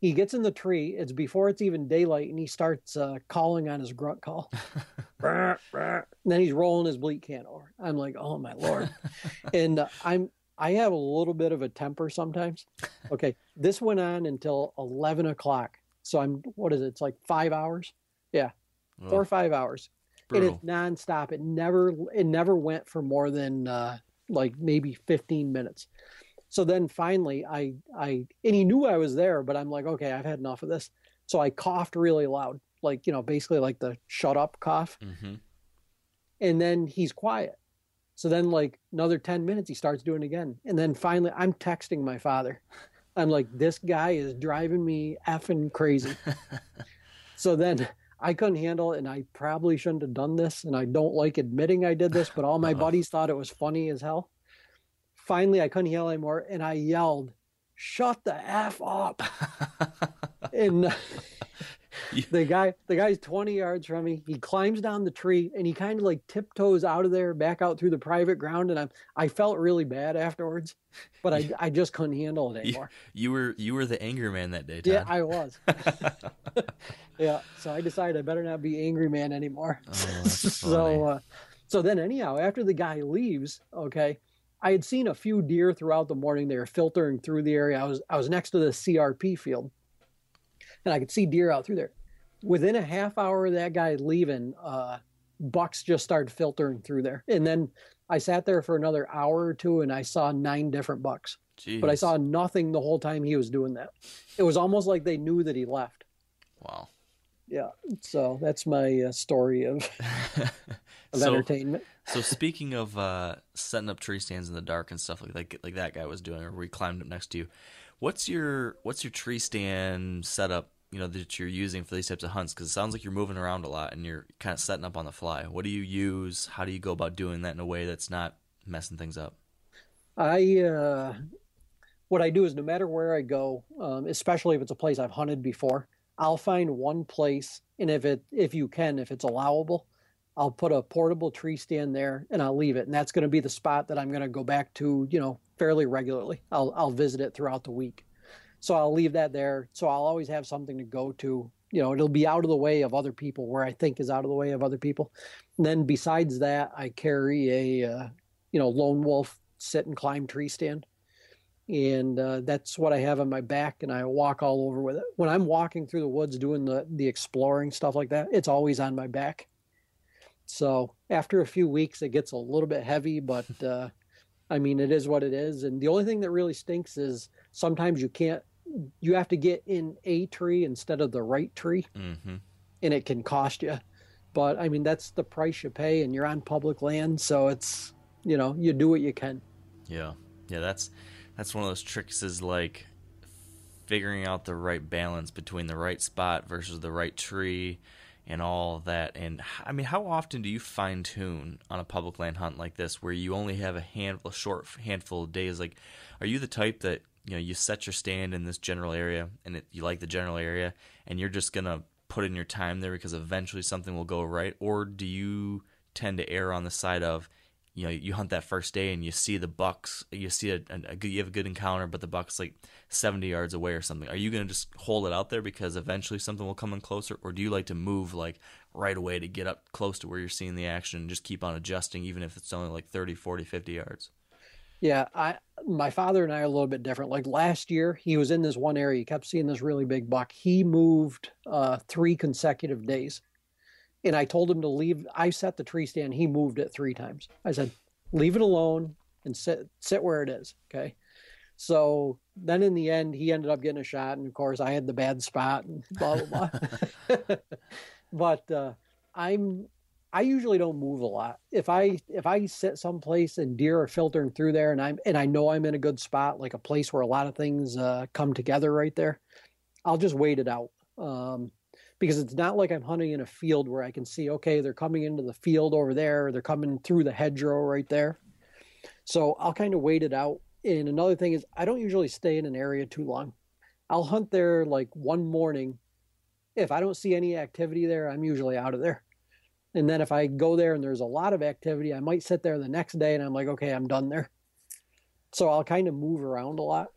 He gets in the tree. It's before it's even daylight, and he starts uh, calling on his grunt call. And then he's rolling his bleat can over. I'm like, oh my lord! and uh, I'm I have a little bit of a temper sometimes. Okay, this went on until 11 o'clock. So I'm what is it? It's like five hours. Yeah, four or five hours and brutal. it's nonstop. It never it never went for more than uh, like maybe 15 minutes. So then finally, I I and he knew I was there, but I'm like, okay, I've had enough of this. So I coughed really loud, like you know, basically like the shut up cough, hmm and then he's quiet. So then like another 10 minutes, he starts doing it again, and then finally, I'm texting my father. I'm like, this guy is driving me effing crazy. so then I couldn't handle it, and I probably shouldn't have done this, and I don't like admitting I did this, but all my uh-huh. buddies thought it was funny as hell. Finally, I couldn't yell anymore, and I yelled, "Shut the f up!" and the guy, the guy's twenty yards from me. He climbs down the tree, and he kind of like tiptoes out of there, back out through the private ground, and I, I felt really bad afterwards, but I, I just couldn't handle it You, anymore. you were you were the angry man that day, Todd. Yeah, I was. yeah, so I decided I better not be angry man anymore. Oh, so, uh, so then anyhow, after the guy leaves, okay, I had seen a few deer throughout the morning. They were filtering through the area. I was I was next to the CRP field, and I could see deer out through there. Within a half hour of that guy leaving, uh, bucks just started filtering through there, and then I sat there for another hour or two, and I saw nine different bucks but I saw nothing the whole time he was doing that. It was almost like they knew that he left. Wow. Yeah. So that's my uh, story of, of So- entertainment. So speaking of uh, setting up tree stands in the dark and stuff like like, like that guy was doing, or we climbed up next to you, what's your what's your tree stand setup? You know that you're using for these types of hunts because it sounds like you're moving around a lot and you're kind of setting up on the fly. What do you use? How do you go about doing that in a way that's not messing things up? I uh, what I do is no matter where I go, um, especially if it's a place I've hunted before, I'll find one place, and if it if you can, if it's allowable, I'll put a portable tree stand there and I'll leave it, and that's going to be the spot that I'm going to go back to, you know, fairly regularly. I'll I'll visit it throughout the week, so I'll leave that there. So I'll always have something to go to. You know, it'll be out of the way of other people where I think is out of the way of other people. And then besides that, I carry a uh, you know lone wolf sit and climb tree stand and uh, that's what i have on my back and i walk all over with it when i'm walking through the woods doing the the exploring stuff like that it's always on my back so after a few weeks it gets a little bit heavy but uh, i mean it is what it is and the only thing that really stinks is sometimes you can't you have to get in a tree instead of the right tree Mm-hmm. and it can cost you but i mean that's the price you pay and you're on public land so it's you know you do what you can Yeah, yeah. That's that's one of those tricks is like figuring out the right balance between the right spot versus the right tree and all that. And I mean, how often do you fine tune on a public land hunt like this, where you only have a handful, a short handful of days? Like, are you the type that you know you set your stand in this general area and it, you like the general area, and you're just gonna put in your time there because eventually something will go right, or do you tend to err on the side of you know you hunt that first day and you see the bucks you see a, a, a good you have a good encounter but the bucks like 70 yards away or something are you going to just hold it out there because eventually something will come in closer or do you like to move like right away to get up close to where you're seeing the action and just keep on adjusting even if it's only like 30 40 50 yards Yeah, I my father and I are a little bit different. Like last year, he was in this one area. He kept seeing this really big buck. He moved uh, three consecutive days, and I told him to leave. I set the tree stand. He moved it three times. I said, "Leave it alone and sit sit where it is." Okay. So then in the end, he ended up getting a shot, and of course, I had the bad spot and blah blah blah. but uh, I'm I usually don't move a lot. If I if I sit someplace and deer are filtering through there, and I'm and I know I'm in a good spot, like a place where a lot of things uh, come together right there, I'll just wait it out. Um, because it's not like I'm hunting in a field where I can see, okay, they're coming into the field over there, they're coming through the hedgerow right there. So I'll kind of wait it out. And another thing is, I don't usually stay in an area too long. I'll hunt there like one morning. If I don't see any activity there, I'm usually out of there. And then if I go there and there's a lot of activity, I might sit there the next day and I'm like, okay, I'm done there. So I'll kind of move around a lot.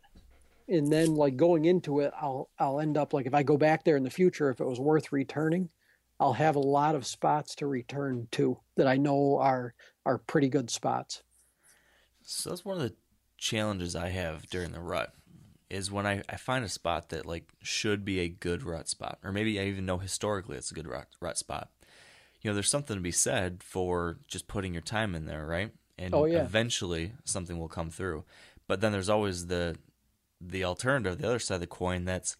And then like going into it, I'll I'll end up like if I go back there in the future, if it was worth returning, I'll have a lot of spots to return to that I know are are pretty good spots. So that's one of the challenges I have during the rut is when I, I find a spot that like should be a good rut spot, or maybe I even know historically it's a good rut, rut spot. You know, there's something to be said for just putting your time in there, right? And Oh, yeah. eventually something will come through. But then there's always the the alternative, the other side of the coin. That's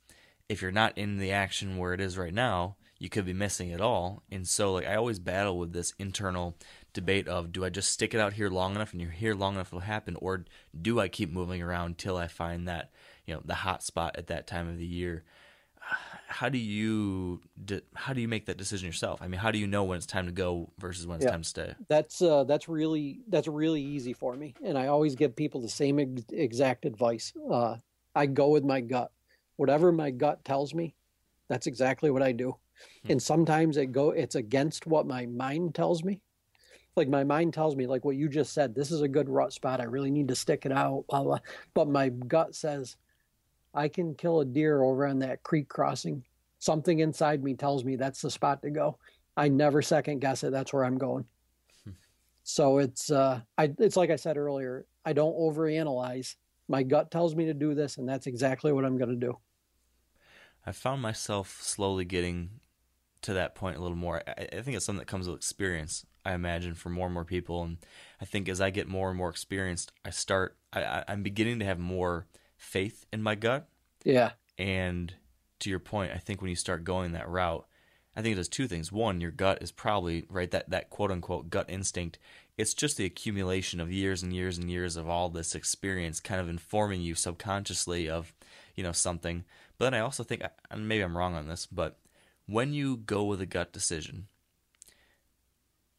if you're not in the action where it is right now, you could be missing it all. And so, like, I always battle with this internal debate of do I just stick it out here long enough and you're here long enough it'll happen, or do I keep moving around till I find that, you know, the hot spot at that time of the year? how do you how do you make that decision yourself? I mean, how do you know when it's time to go versus when it's Yeah. time to stay? That's uh, that's really that's really easy for me, and I always give people the same ex- exact advice. Uh, I go with my gut. Whatever my gut tells me, that's exactly what I do. And sometimes it go it's against what my mind tells me. Like my mind tells me, like what you just said, this is a good rut spot. I really need to stick it out. Blah, blah. But my gut says, I can kill a deer over on that creek crossing. Something inside me tells me that's the spot to go. I never second guess it. That's where I'm going. So it's uh, I it's like I said earlier. I don't overanalyze. My gut tells me to do this, and that's exactly what I'm going to do. I found myself slowly getting to that point a little more. I, I think it's something that comes with experience. I imagine for more and more people, and I think as I get more and more experienced, I start. I, I, I'm beginning to have more faith in my gut. Yeah, And to your point, I think when you start going that route, I think it does two things. One, your gut is probably right that that quote unquote gut instinct. It's just the accumulation of years and years and years of all this experience, kind of informing you subconsciously of, you know, something. But then I also think, and maybe I'm wrong on this, but when you go with a gut decision,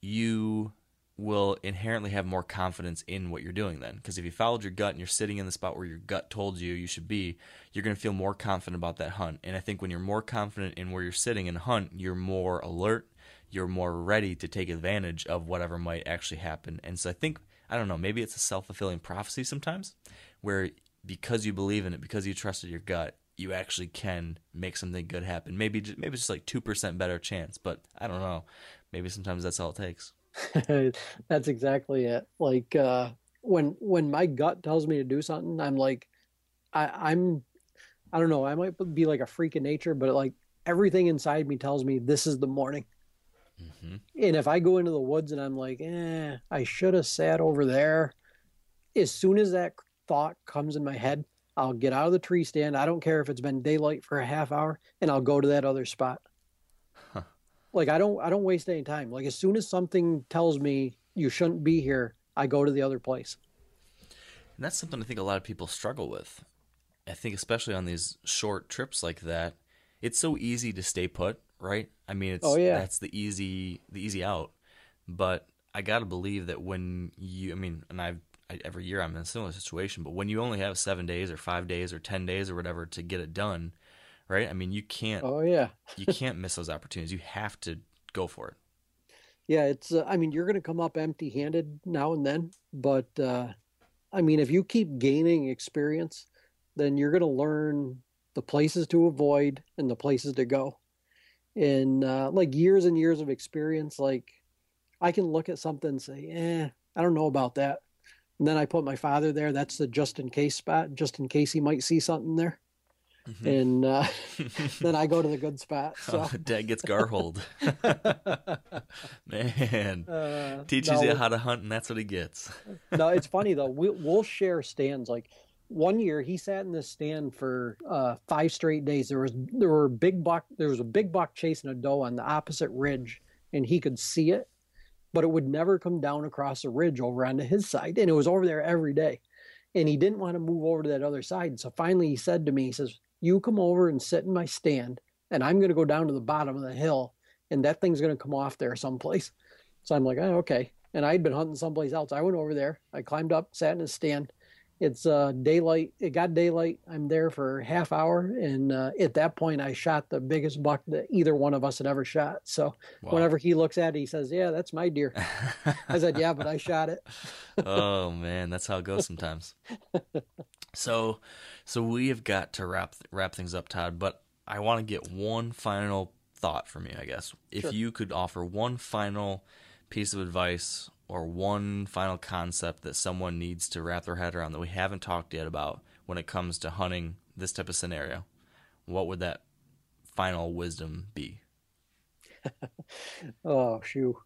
you will inherently have more confidence in what you're doing then. Because if you followed your gut and you're sitting in the spot where your gut told you you should be, you're going to feel more confident about that hunt. And I think when you're more confident in where you're sitting in a hunt, you're more alert, you're more ready to take advantage of whatever might actually happen. And so I think, I don't know, maybe it's a self fulfilling prophecy sometimes where because you believe in it, because you trusted your gut, you actually can make something good happen. Maybe maybe it's just like 2% better chance, but I don't know. Maybe sometimes that's all it takes. that's exactly it. Like uh, when when my gut tells me to do something, I'm like, I, I'm, I don't know. I might be like a freak of nature, but like everything inside me tells me this is the morning. And if I go into the woods and I'm like, eh, I should have sat over there. As soon as that thought comes in my head, I'll get out of the tree stand. I don't care if it's been daylight for a half hour, and I'll go to that other spot. Like I don't, I don't waste any time. Like as soon as something tells me you shouldn't be here, I go to the other place. And that's something I think a lot of people struggle with. I think especially on these short trips like that, it's so easy to stay put, right? I mean, it's Oh, yeah. that's the easy the easy out. But I got to believe that when you I mean, and I've I, every year I'm in a similar situation, but when you only have 7 days or 5 days or 10 days or whatever to get it done, right? I mean, you can't Oh yeah, you can't miss those opportunities. You have to go for it. yeah. It's. Uh, I mean, you're going to come up empty-handed now and then, but uh, I mean, if you keep gaining experience, then you're going to learn the places to avoid and the places to go. And uh, like years and years of experience, like I can look at something and say, "Eh, I don't know about that." And then I put my father there. That's the just in case spot, just in case he might see something there. And uh, then I go to the good spot. So. Oh, Dad gets garholed. Man, Uh, teaches no, you how to hunt, and that's what he gets. no, it's funny though. We'll, we'll share stands. Like one year, he sat in this stand for uh, five straight days. There was there were big buck. There was a big buck chasing a doe on the opposite ridge, and he could see it, but it would never come down across the ridge over onto his side, and it was over there every day. And he didn't want to move over to that other side. So finally, he said to me, "He says, you come over and sit in my stand, and I'm going to go down to the bottom of the hill, and that thing's going to come off there someplace." So I'm like, oh, okay. And I'd been hunting someplace else. I went over there. I climbed up, sat in a stand. It's uh, daylight. It got daylight. I'm there for a half hour, and uh, at that point, I shot the biggest buck that either one of us had ever shot. So whenever he looks at it, he says, "Yeah, that's my deer." I said, "Yeah, but I shot it." oh man, that's how it goes sometimes. so, so we have got to wrap wrap things up, Todd. But I want to get one final thought from you. I guess if you could offer one final piece of advice or one final concept that someone needs to wrap their head around that we haven't talked yet about when it comes to hunting this type of scenario, what would that final wisdom be? Oh shoot,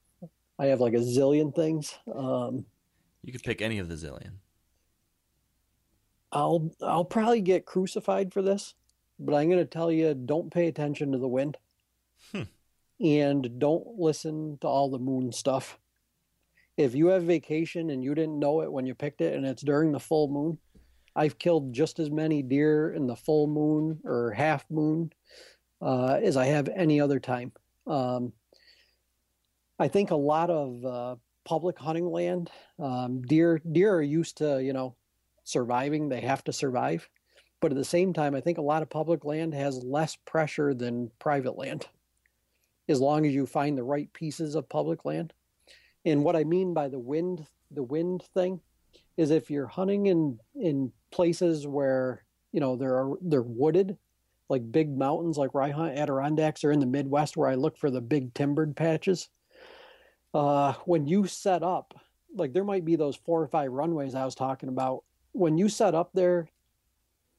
I have like a zillion things. Um, You could pick any of the zillion. I'll I'll probably get crucified for this, but I'm going to tell you: don't pay attention to the wind, and don't listen to all the moon stuff. If you have vacation and you didn't know it when you picked it, and it's during the full moon, I've killed just as many deer in the full moon or half moon uh, as I have any other time. Um, I think a lot of uh, public hunting land, um, deer deer are used to you know surviving. They have to survive, but at the same time, I think a lot of public land has less pressure than private land, as long as you find the right pieces of public land. And what I mean by the wind the wind thing is if you're hunting in in places where you know there are they're wooded like big mountains like where I hunt Adirondacks or in the Midwest where I look for the big timbered patches. Uh, when you set up, like there might be those four or five runways I was talking about. When you set up there,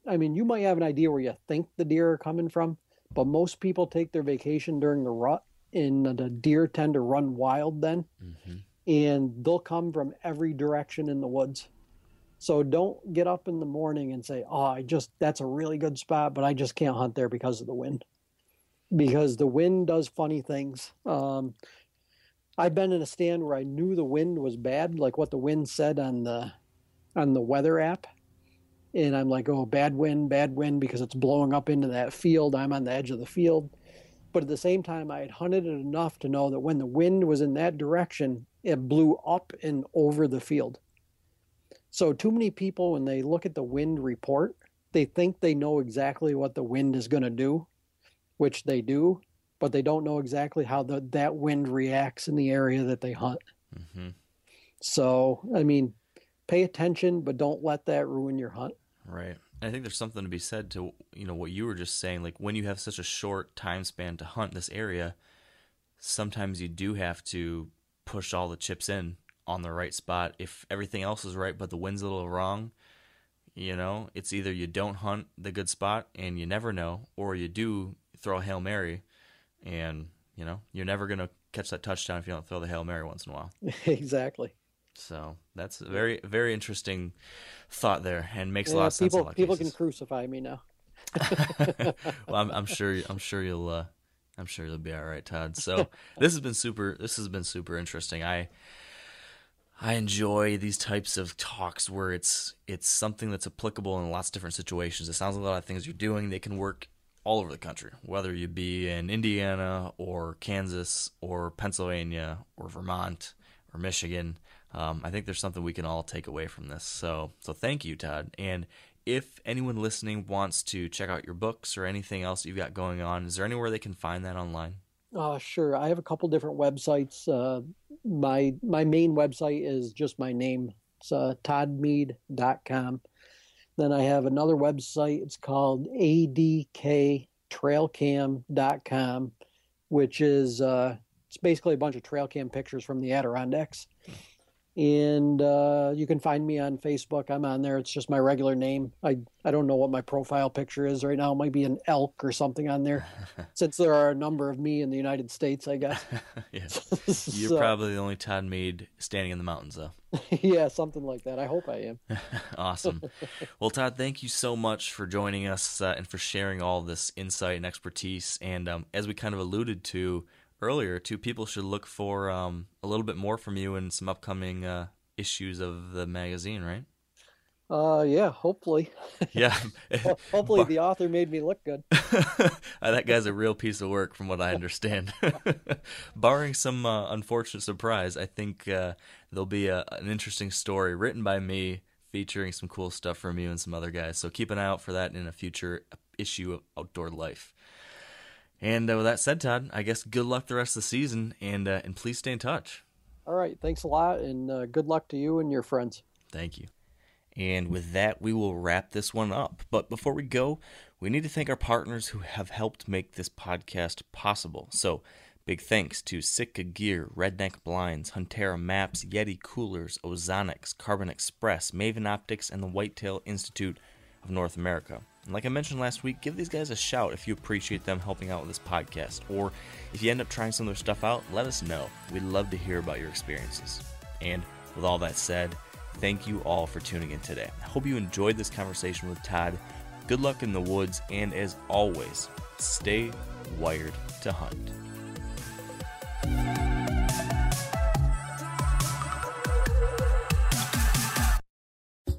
I mean, you might have an idea where you think the deer are coming from, but most people take their vacation during the rut, and the deer tend to run wild then, and they'll come from every direction in the woods. So don't get up in the morning and say, "Oh, I just that's a really good spot, but I just can't hunt there because of the wind." Because the wind does funny things. Um, I've been in a stand where I knew the wind was bad, like what the wind said on the on the weather app, and I'm like, "Oh, bad wind, bad wind," because it's blowing up into that field. I'm on the edge of the field, but at the same time, I had hunted it enough to know that when the wind was in that direction, it blew up and over the field. So too many people when they look at the wind report, they think they know exactly what the wind is going to do, which they do, but they don't know exactly how the, that wind reacts in the area that they hunt. Mm-hmm. So, I mean, pay attention, but don't let that ruin your hunt. Right. I think there's something to be said to you know what you were just saying. Like when you have such a short time span to hunt this area, sometimes you do have to push all the chips in on the right spot. If everything else is right, but the wind's a little wrong, you know, it's either you don't hunt the good spot and you never know, or you do throw a hail mary, and you know you're never gonna catch that touchdown if you don't throw the hail mary once in a while. exactly. So that's a very very interesting thought there, and makes a lot Yeah, of sense. in people people can crucify me now. well, I'm, I'm sure. I'm sure you'll. Uh, I'm sure you'll be all right, Todd. So this has been super. This has been super interesting. I. I enjoy these types of talks where it's it's something that's applicable in lots of different situations. It sounds like a lot of things you're doing they can work all over the country, whether you be in Indiana or Kansas or Pennsylvania or Vermont or Michigan. Um, I think there's something we can all take away from this. So so thank you, Todd. And if anyone listening wants to check out your books or anything else you've got going on, is there anywhere they can find that online? Uh, sure. I have a couple different websites. Uh, my my main website is just my name. It's uh, toddmead.com. Then I have another website. It's called adktrailcam.com, which is uh, it's basically a bunch of trail cam pictures from the Adirondacks. And uh, you can find me on Facebook. I'm on there. It's just my regular name. I, I don't know what my profile picture is right now. It might be an elk or something on there, since there are a number of me in the United States, I guess. yeah. You're probably the only Todd Mead standing in the mountains, though. yeah, something like that. I hope I am. awesome. Well, Todd, thank you so much for joining us uh, and for sharing all this insight and expertise. And um, as we kind of alluded to earlier, too, people should look for um, a little bit more from you in some upcoming uh, issues of the magazine, right? Uh, yeah, hopefully. Yeah. Ho- hopefully the author made me look good. Uh, that guy's a real piece of work, from what I understand. Barring some uh, unfortunate surprise, I think uh, there'll be a, an interesting story written by me featuring some cool stuff from you and some other guys. So keep an eye out for that in a future issue of Outdoor Life. And uh, with that said, Todd, I guess good luck the rest of the season, and uh, and please stay in touch. All right, thanks a lot, and uh, good luck to you and your friends. Thank you. And with that, we will wrap this one up. But before we go, we need to thank our partners who have helped make this podcast possible. So, big thanks to Sitka Gear, Redneck Blinds, Huntera Maps, Yeti Coolers, Ozonics, Carbon Express, Maven Optics, and the Whitetail Institute of North America. And like I mentioned last week, give these guys a shout if you appreciate them helping out with this podcast. Or if you end up trying some of their stuff out, let us know. We'd love to hear about your experiences. And with all that said, thank you all for tuning in today. I hope you enjoyed this conversation with Todd. Good luck in the woods, and as always, stay wired to hunt.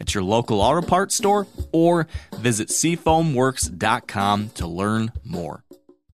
at your local auto parts store or visit seafoamworks.com to learn more.